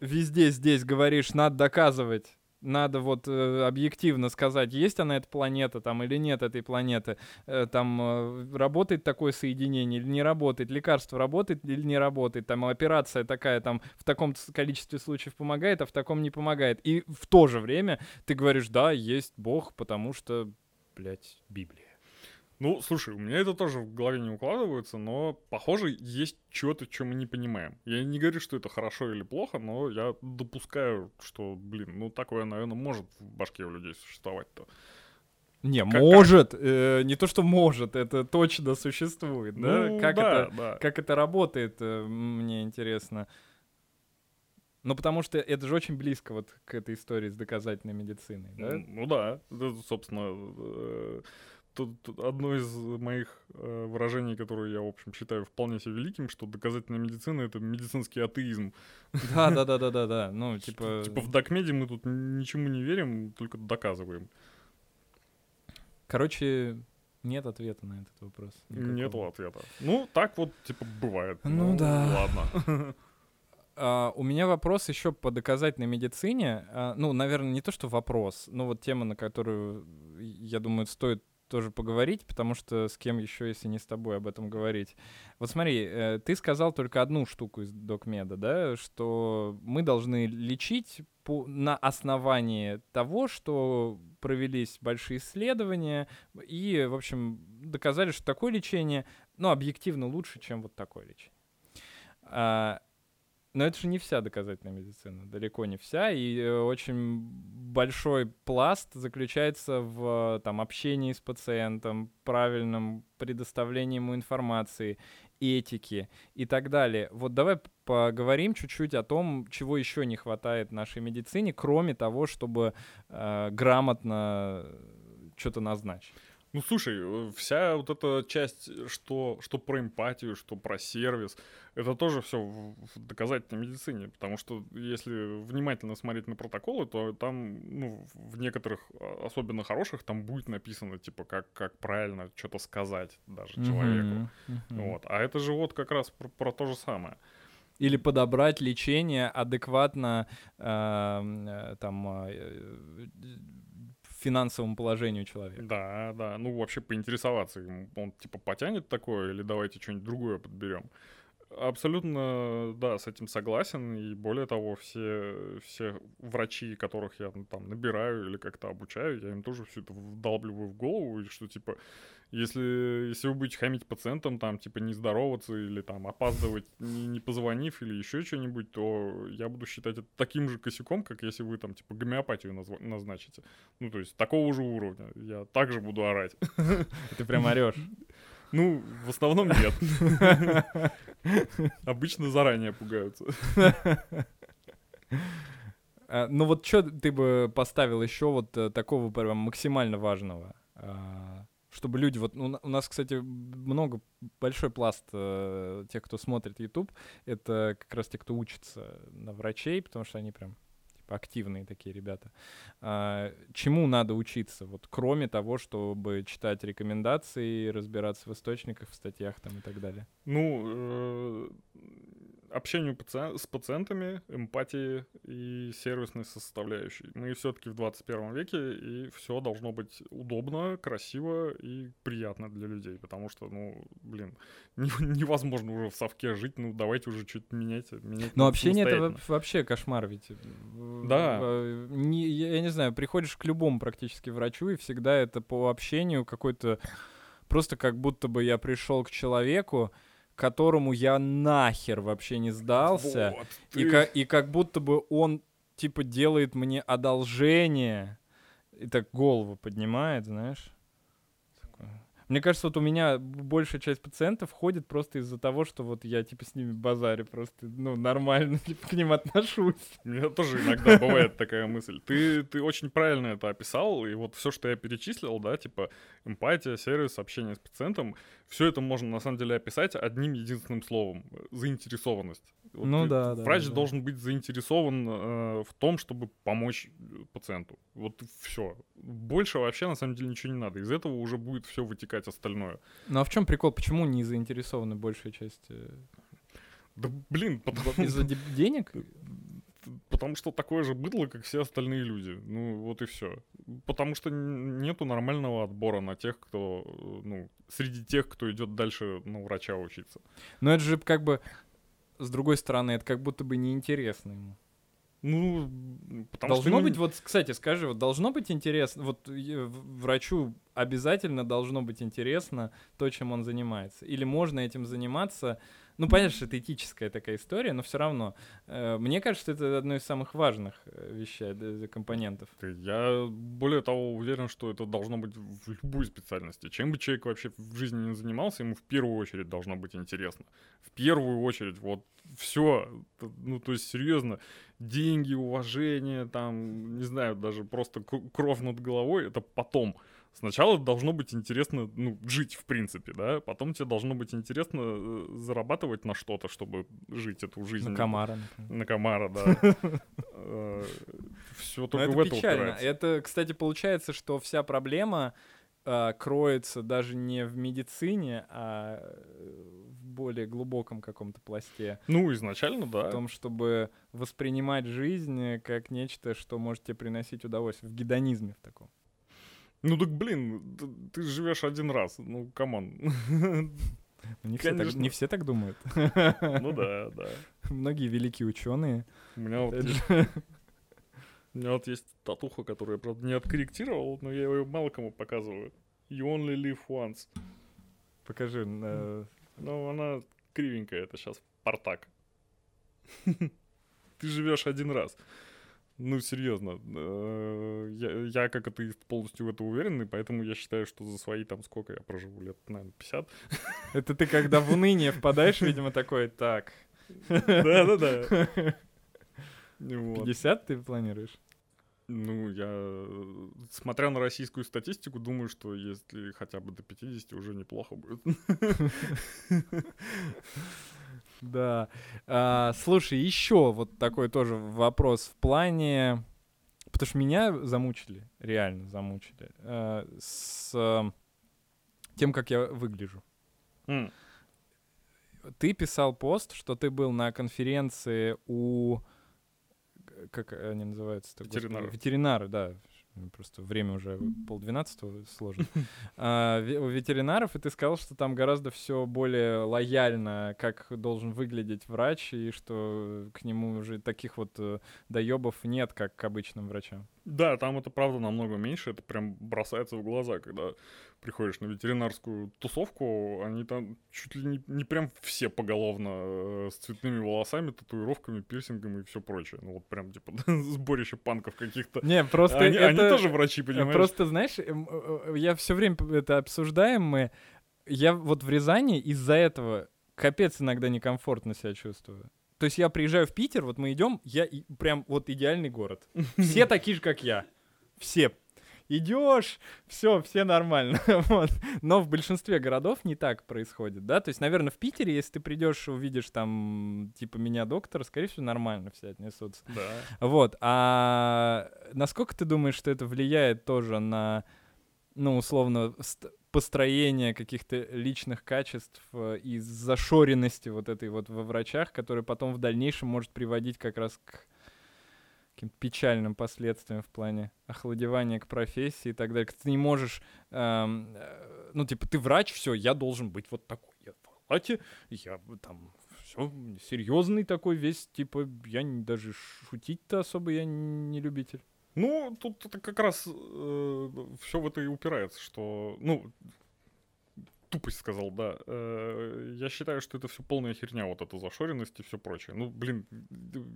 везде здесь говоришь, надо доказывать, надо вот э, объективно сказать, есть она эта планета там или нет этой планеты, Э, там э, работает такое соединение или не работает, лекарство работает или не работает, там операция такая там в таком количестве случаев помогает, а в таком не помогает. И в то же время ты говоришь, да, есть Бог, потому что, блядь, Библия. Ну, слушай, у меня это тоже в голове не укладывается, но, похоже, есть что-то, что мы не понимаем. Я не говорю, что это хорошо или плохо, но я допускаю, что, блин, ну такое, наверное, может в башке у людей существовать-то. Не, Как- может, э, не то, что может, это точно существует, да? Ну, как, да, это, да. как это работает, э, мне интересно. Ну, потому что это же очень близко вот к этой истории с доказательной медициной, да? М, Ну да, это, собственно, э, тут, одно из моих э, выражений, которые я, в общем, считаю вполне себе великим, что доказательная медицина — это медицинский атеизм. Да, да, да, да, да, да. Ну, типа. Типа в докмеде мы тут ничему не верим, только доказываем. Короче, нет ответа на этот вопрос. никакого. Нету ответа. Ну, так вот, типа, бывает. Ну да. Ладно. А, у меня вопрос еще по доказательной медицине. А, ну, наверное, не то, что вопрос, но вот тема, на которую, я думаю, стоит тоже поговорить, потому что с кем еще, если не с тобой, об этом говорить. Вот смотри, э, ты сказал только одну штуку из докмеда, да, что мы должны лечить по, на основании того, что провелись большие исследования и, в общем, доказали, что такое лечение, ну, объективно лучше, чем вот такое лечение. Но это же не вся доказательная медицина, далеко не вся, и э, очень большой пласт заключается в э, там, общении с пациентом, правильном предоставлении ему информации, этики и так далее. Вот давай поговорим чуть-чуть о том, чего еще не хватает нашей медицине, кроме того, чтобы э, грамотно что-то назначить. Ну, слушай, э, вся вот эта часть, что, что про эмпатию, что про сервис, это тоже все в, в доказательной медицине, потому что если внимательно смотреть на протоколы, то там, ну, в некоторых, а, особенно хороших, там будет написано, типа, как, как правильно что-то сказать даже человеку. Мгм, мгм. Вот. А это же вот как раз про, про то же самое. Или подобрать лечение адекватно э, э, там э, финансовому положению человека. Да, да. Ну, вообще поинтересоваться, ему, он типа потянет такое, или давайте что-нибудь другое подберем. Абсолютно, да, с этим согласен. И более того, все, все врачи, которых я ну, там набираю или как-то обучаю, я им тоже все это вдалбливаю в голову, и что типа, если, если вы будете хамить пациентам, там, типа, не здороваться или там опаздывать, не, не позвонив или еще что-нибудь, то я буду считать это таким же косяком, как если вы там, типа, гомеопатию назва- назначите. Ну, то есть такого же уровня. Я также буду орать. Ты прям орешь. Ну, в основном нет. Обычно заранее пугаются. А, Ну вот что ты бы поставил еще вот э, такого прям максимально важного? Чтобы люди, вот ну, у нас, кстати, много, большой пласт э, тех, кто смотрит YouTube, это как раз те, кто учится на врачей, потому что они прям типа активные такие ребята. А, Чему надо учиться, вот кроме того, чтобы читать рекомендации, разбираться в источниках, в статьях там и так далее? Ну, э, общению паци- с пациентами, эмпатии и сервисной составляющей. Мы все-таки в 21 веке, и все должно быть удобно, красиво и приятно для людей, потому что, ну, блин, не- невозможно уже в совке жить, ну, давайте уже что-то менять. менять Но общение это вообще кошмар ведь. Да. в- не- я не знаю, приходишь к любому практически врачу, и всегда это по общению какой-то... Просто как будто бы я пришел к человеку, которому я нахер вообще не сдался. Вот, И, ты- ка- и как будто бы он, типа, делает мне одолжение. И так голову поднимает, знаешь. Мне кажется, вот у меня большая часть пациентов ходит просто из-за того, что вот я, типа, с ними базарю просто, ну, нормально типа, к ним отношусь. У меня тоже иногда бывает такая мысль. Ты, ты очень правильно это описал, и вот все, что я перечислил, да, типа эмпатия, сервис, общение с пациентом, все это можно на самом деле описать одним единственным словом — заинтересованность. Вот Ну ты- да, да, Врач да. должен быть заинтересован э, в том, чтобы помочь э, пациенту. Вот все. Больше вообще на самом деле ничего не надо. Из этого уже будет все вытекать остальное. Ну а в чем прикол? Почему не заинтересованы большая часть? э, Да блин, потому, Из-за де- денег? потому что такое же быдло, как все остальные люди. Ну, вот и все. Потому что нету нормального отбора на тех, кто, э, ну, среди тех, кто идет дальше на врача учиться. Но это же как бы, с другой стороны, это как будто бы неинтересно ему. Ну, потому должно что... быть, вот, кстати, скажи, вот должно быть интересно, вот э, врачу обязательно должно быть интересно то, чем он занимается. Или можно этим заниматься, ну, понятно, что это этическая такая история, но все равно. э, Мне кажется, что это одно из самых важных э, вещей, компонентов. Я более того уверен, что это должно быть в любой специальности. Чем бы человек вообще в жизни не занимался, ему в первую очередь должно быть интересно. В первую очередь, вот все, ну то есть серьезно, деньги, уважение, там, не знаю, даже просто кровь над головой, это потом. Сначала должно быть интересно, ну, жить, в принципе, да, потом тебе должно быть интересно э, зарабатывать на что-то, чтобы жить эту жизнь. На комара, например. На комара, да. Все Но только в это печально. Это, кстати, получается, что вся проблема а, кроется даже не в медицине, а э, в более глубоком каком-то пласте. Ну, изначально, В да. том, чтобы воспринимать жизнь как нечто, что может тебе приносить удовольствие. В гедонизме в таком. Ну так, блин, ты живешь один раз. Ну, come on. Ну, Не все, так, не все так думают. Ну да, да. Многие великие ученые. У меня вот есть- у меня вот есть татуха, которую я, правда, не откорректировал, но я ее мало кому показываю. You only live once. Покажи. э, Ну, она кривенькая, это сейчас Спартак. Ты живешь один раз. Ну, серьезно. э, Я, я как атеист полностью в это уверен, и поэтому я считаю, что за свои там сколько я проживу лет, наверное, 50. Это ты когда в уныние впадаешь, видимо, такой, так, Да-да-да. Вот. 50 ты планируешь? Ну, я, смотря на российскую статистику, думаю, что если хотя бы до 50 уже неплохо будет. Да. А, слушай, еще вот такой тоже вопрос в плане... Потому что меня замучили, реально замучили, э, с э, тем, как я выгляжу. М, Ты писал пост, что ты был на конференции у... Как они называются? Ветеринаров. Ветеринары, да. Просто время уже полдвенадцатого сложно. А, у ветеринаров, и ты сказал, что там гораздо все более лояльно, как должен выглядеть врач, и что к нему уже таких вот э, доебов нет, как к обычным врачам. Да, там это правда намного меньше, это прям бросается в глаза, когда приходишь на ветеринарскую тусовку, они там чуть ли не, не прям все поголовно э, с цветными волосами, татуировками, пирсингом и все прочее. Ну вот прям типа сборище панков каких-то. Не, просто они, это... они тоже врачи, Э, понимаешь? Просто, знаешь, э, э, я все время это обсуждаем мы. Я вот в Рязани из-за этого капец иногда некомфортно себя чувствую. То есть я приезжаю в Питер, вот мы идем, я и- прям вот идеальный город. Все такие же, как я. Все. Идешь, все, все нормально. вот. Но в большинстве городов не так происходит, да? То есть, наверное, в Питере, если ты придешь, увидишь там, типа, меня доктора, скорее всего, нормально все отнесутся. Да. Вот, а насколько ты думаешь, что это влияет тоже на, ну, условно, ст- построение каких-то личных качеств э, и зашоренности вот этой вот во врачах, которая потом в дальнейшем может приводить как раз к каким-то печальным последствиям в плане охладевания к профессии и так далее. Ты не можешь, эм, э, ну, типа, ты врач, все, я должен быть вот такой. Я в халате, я там все серьезный такой весь, типа, я не- даже шутить-то особо я не любитель. Ну, тут это как раз все в это и упирается, что, ну, тупость сказал, да. Э, я считаю, что это все полная херня, вот эта зашоренность и все прочее. Ну, блин,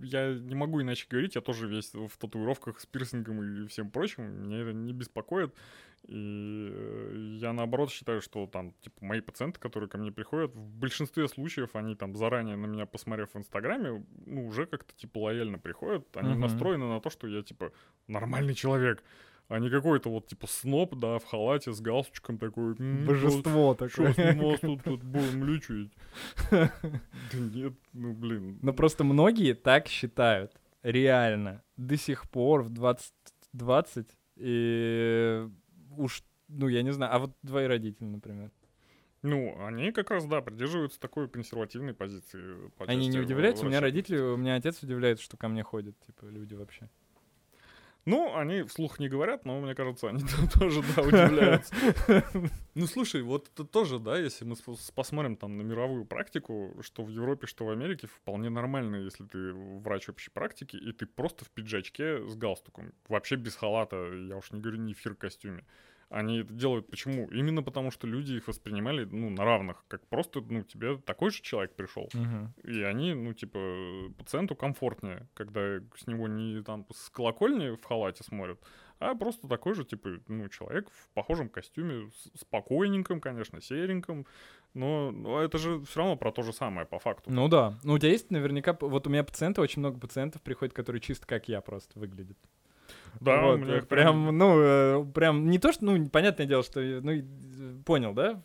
я не могу иначе говорить, я тоже весь в татуировках с пирсингом и всем прочим, меня это не беспокоит. И э, я наоборот считаю, что там, типа, мои пациенты, которые ко мне приходят, в большинстве случаев они там заранее на меня посмотрев в Инстаграме, ну, уже как-то, типа, лояльно приходят. Они Мгм. настроены на то, что я, типа, нормальный человек, а не какой-то вот, типа, сноб, да, в халате с галстучком такой. «М, Божество Что такое. с нас тут, тут будем лечить? Да нет, ну, блин. Но просто многие так считают. Реально. До сих пор в 2020. И уж, ну, я не знаю. А вот твои родители, например. Ну, они как раз, да, придерживаются такой консервативной позиции. по Они не удивляются? У меня родители, у меня отец удивляется, что ко мне ходят, типа, люди вообще. Ну, они вслух не говорят, но мне кажется, они тоже, да, удивляются. Ну, слушай, вот это тоже, да, если мы посмотрим там на мировую практику, что в Европе, что в Америке, вполне нормально, если ты врач общей практики, и ты просто в пиджачке с галстуком, вообще без халата, я уж не говорю не в фир-костюме. Они это делают почему? Именно потому, что люди их воспринимали, ну, на равных, как просто, ну, тебе такой же человек пришел. Мгм. И они, ну, типа, пациенту комфортнее, когда с него не там с колокольни в халате смотрят, а просто такой же, типа, ну, человек в похожем костюме, спокойненьком, конечно, сереньком, но, но это же все равно про то же самое по факту. Ну да. Ну, у тебя есть наверняка... Вот у меня пациенты, очень много пациентов приходят, которые чисто как я просто выглядят. Да, Вот, у меня э, прям, ну, э, прям не то, что, ну, понятное дело, что, э, ну, э, понял, да?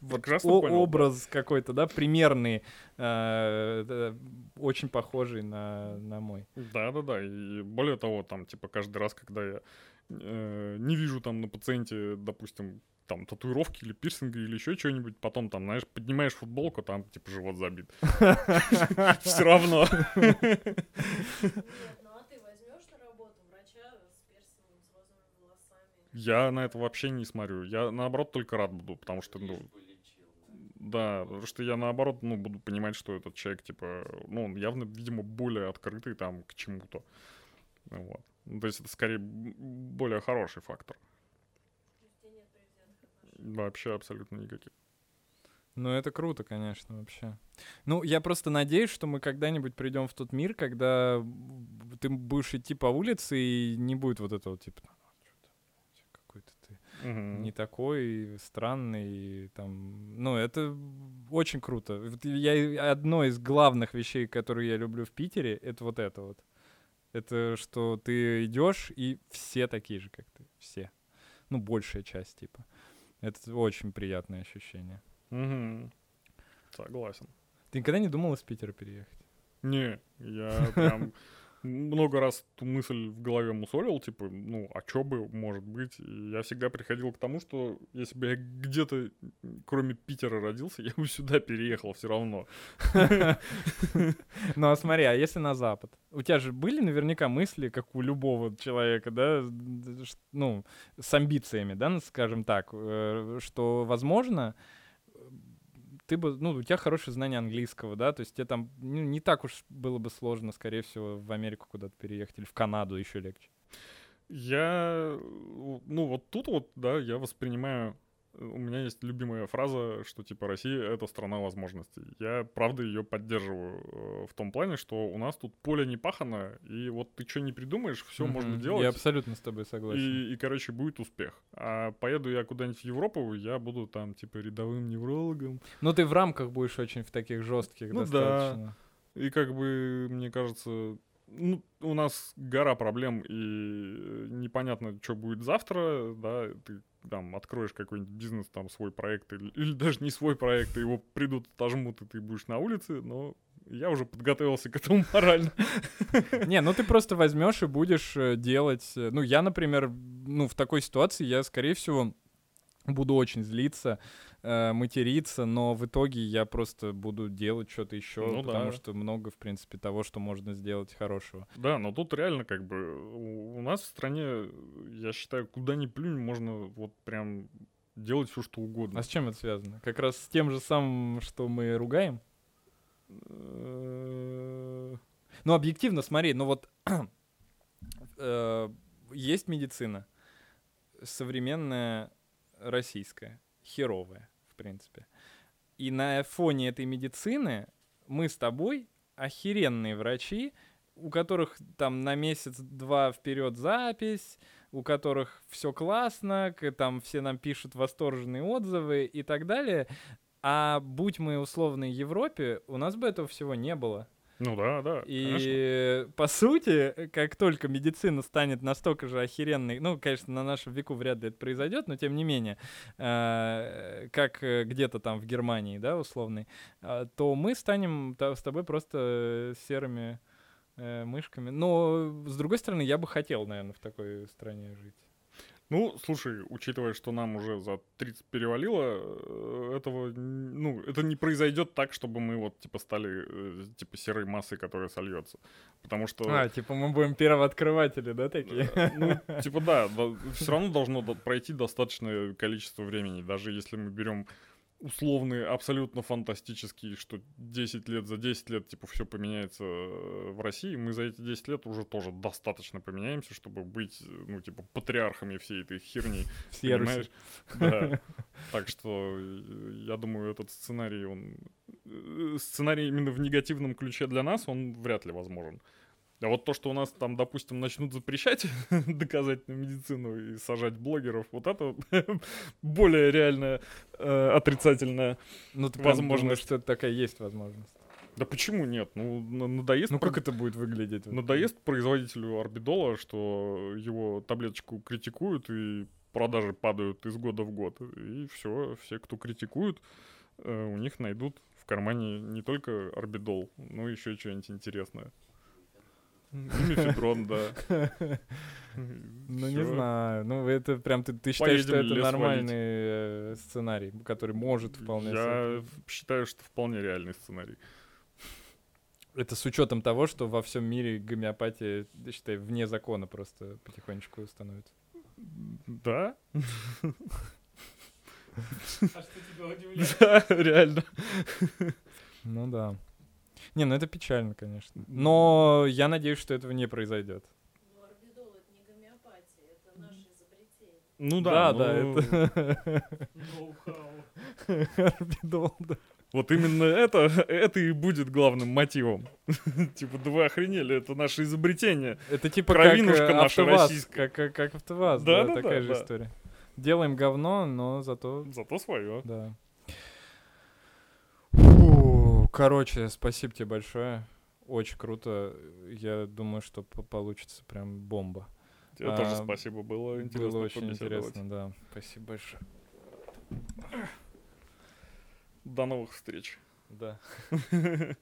Вот Прекрасно о- понял, да. образ какой-то, да, примерный, э, да, очень похожий на, на мой. Да-да-да, и более того, там, типа, каждый раз, когда я э, не вижу там на пациенте, допустим, там, татуировки или пирсинга или еще что-нибудь, потом там, знаешь, поднимаешь футболку, там, типа, живот забит. Все равно. Нет, ну а ты возьмешь на работу врача с персингом, с розовыми волосами? Я на это вообще не смотрю. Я, наоборот, только рад буду, потому что, ну, да, потому что я, наоборот, ну, буду понимать, что этот человек, типа, ну, он явно, видимо, более открытый там к чему-то. Вот. Ну, то есть это скорее более хороший фактор. Вообще абсолютно никаких. Ну, это круто, конечно, вообще. Ну, я просто надеюсь, что мы когда-нибудь придем в тот мир, когда ты будешь идти по улице и не будет вот этого типа «Ну, чё-то, блядь, какой-то Мгм. не такой странный, там, ну, это очень круто. Я одно из главных вещей, которые я люблю в Питере, это вот это вот. Это что ты идешь и все такие же, как ты, все. Ну, большая часть, типа. Это очень приятное ощущение. Мгм. Согласен. Ты никогда не думал из Питера переехать? Не, я прям много раз эту мысль в голове мусолил, типа, ну, а чё бы, может быть. И я всегда приходил к тому, что если бы я где-то, кроме Питера, родился, я бы сюда переехал все равно. Ну, а смотри, а если на Запад? У тебя же были наверняка мысли, как у любого человека, да, ну, с амбициями, да, ну, скажем так, э, что, возможно, ты бы, ну, у тебя хорошее знание английского, да, то есть тебе там ну, не так уж было бы сложно, скорее всего, в Америку куда-то переехать или в Канаду еще легче. Я, э, ну, вот тут вот, да, я воспринимаю... У меня есть любимая фраза, что, типа, Россия — это страна возможностей. Я, правда, ее поддерживаю э, в том плане, что у нас тут поле не пахано, и вот ты что не придумаешь, все можно делать. Я абсолютно с тобой согласен. И, и, короче, будет успех. А поеду я куда-нибудь в Европу, я буду там, типа, рядовым неврологом. Ну, ты в рамках будешь очень в таких жестких Ну да. достаточно. И как бы, мне кажется, ну, у нас гора проблем, и э, непонятно, что будет завтра, да, ты там откроешь какой-нибудь бизнес, там, свой проект, или, или даже не свой проект, и его придут, отожмут, и ты будешь на улице, но я уже подготовился к этому морально. Не, ну ты просто возьмешь и будешь э, делать. э, Ну, я, например, ну, в такой ситуации я, скорее всего, буду очень злиться, э, материться, но в итоге я просто буду делать что-то еще, Ну потому да. что много, в принципе, того, что можно сделать хорошего. Да, но тут реально как бы у нас в стране, я считаю, куда ни плюнь, можно вот прям делать все, что угодно. А с чем это связано? Как раз с тем же самым, что мы ругаем? Ну, объективно, смотри, ну вот э, есть медицина современная российская, херовая, в принципе. И на фоне этой медицины мы с тобой охеренные врачи, у которых там на месяц-два вперед запись, у которых все классно, к- там все нам пишут восторженные отзывы и так далее. А будь мы условной Европе, у нас бы этого всего не было. Ну да, да, конечно. И по сути, как только медицина станет настолько же охеренной, ну, конечно, на нашем веку вряд ли это произойдет, но тем не менее, э, как э, где-то там в Германии, да, условной, а, то мы станем та- с тобой просто серыми э, мышками. Но, с другой стороны, я бы хотел, наверное, в такой стране жить. Ну, слушай, учитывая, что нам уже за 30 перевалило, э, этого, ну, это не произойдет так, чтобы мы вот, типа, стали, э, типа, серой массой, которая сольется. Потому что... А, типа мы будем первооткрыватели, да, такие? Э, Ну, типа, да, все равно должно до- пройти достаточное количество времени, даже если мы берем условные, абсолютно фантастические, что 10 лет, за 10 лет, типа, все поменяется э, в России, мы за эти 10 лет уже тоже достаточно поменяемся, чтобы быть, ну, типа, патриархами всей этой херни. Все. Понимаешь? Да. Так что э, я думаю, этот сценарий, он... э, Сценарий именно в негативном ключе для нас, он вряд ли возможен. А вот то, что у нас там, допустим, начнут запрещать доказательную медицину и сажать блогеров, вот это более реальная э, отрицательная. Ну, ты Возможность. что такая есть возможность. Да почему нет? Ну, на- надоест, Ну, про- как это будет выглядеть? надоест производителю орбидола, что его таблеточку критикуют и продажи падают из года в год. И все, все, кто критикуют, э, у них найдут в кармане не только орбидол, но еще что-нибудь интересное. И Мефедрон, да. Ну, не знаю. Ну, это прям ты, ты считаешь, что это нормальный э, сценарий, который может вполне Я считаю, что вполне реальный сценарий. Это с учетом того, что во всем мире гомеопатия, я считаю, вне закона просто потихонечку становится. Да? А что тебя удивляет? Да, реально. Ну да. Не, ну это печально, конечно. Но я надеюсь, что этого не произойдет. Ну, орбидол это не гомеопатия, это наше изобретение. Ну Да, да, да, ну, это Ноу-хау. орбидол, да. Вот именно это, это и будет главным мотивом. Типа, да вы охренели, это наше изобретение. Это типа Кровинушка как э, наша АвтоВАЗ, российская. как, как, как АвтоВАЗ, Да, да, да, такая да, же да. история. Делаем говно, но зато, Зато свое. да. Короче, спасибо тебе большое. Очень круто. Я думаю, что по- получится прям бомба. Тебе А, тоже спасибо, было интересно Было очень интересно, да. Спасибо большое. До новых встреч. Да.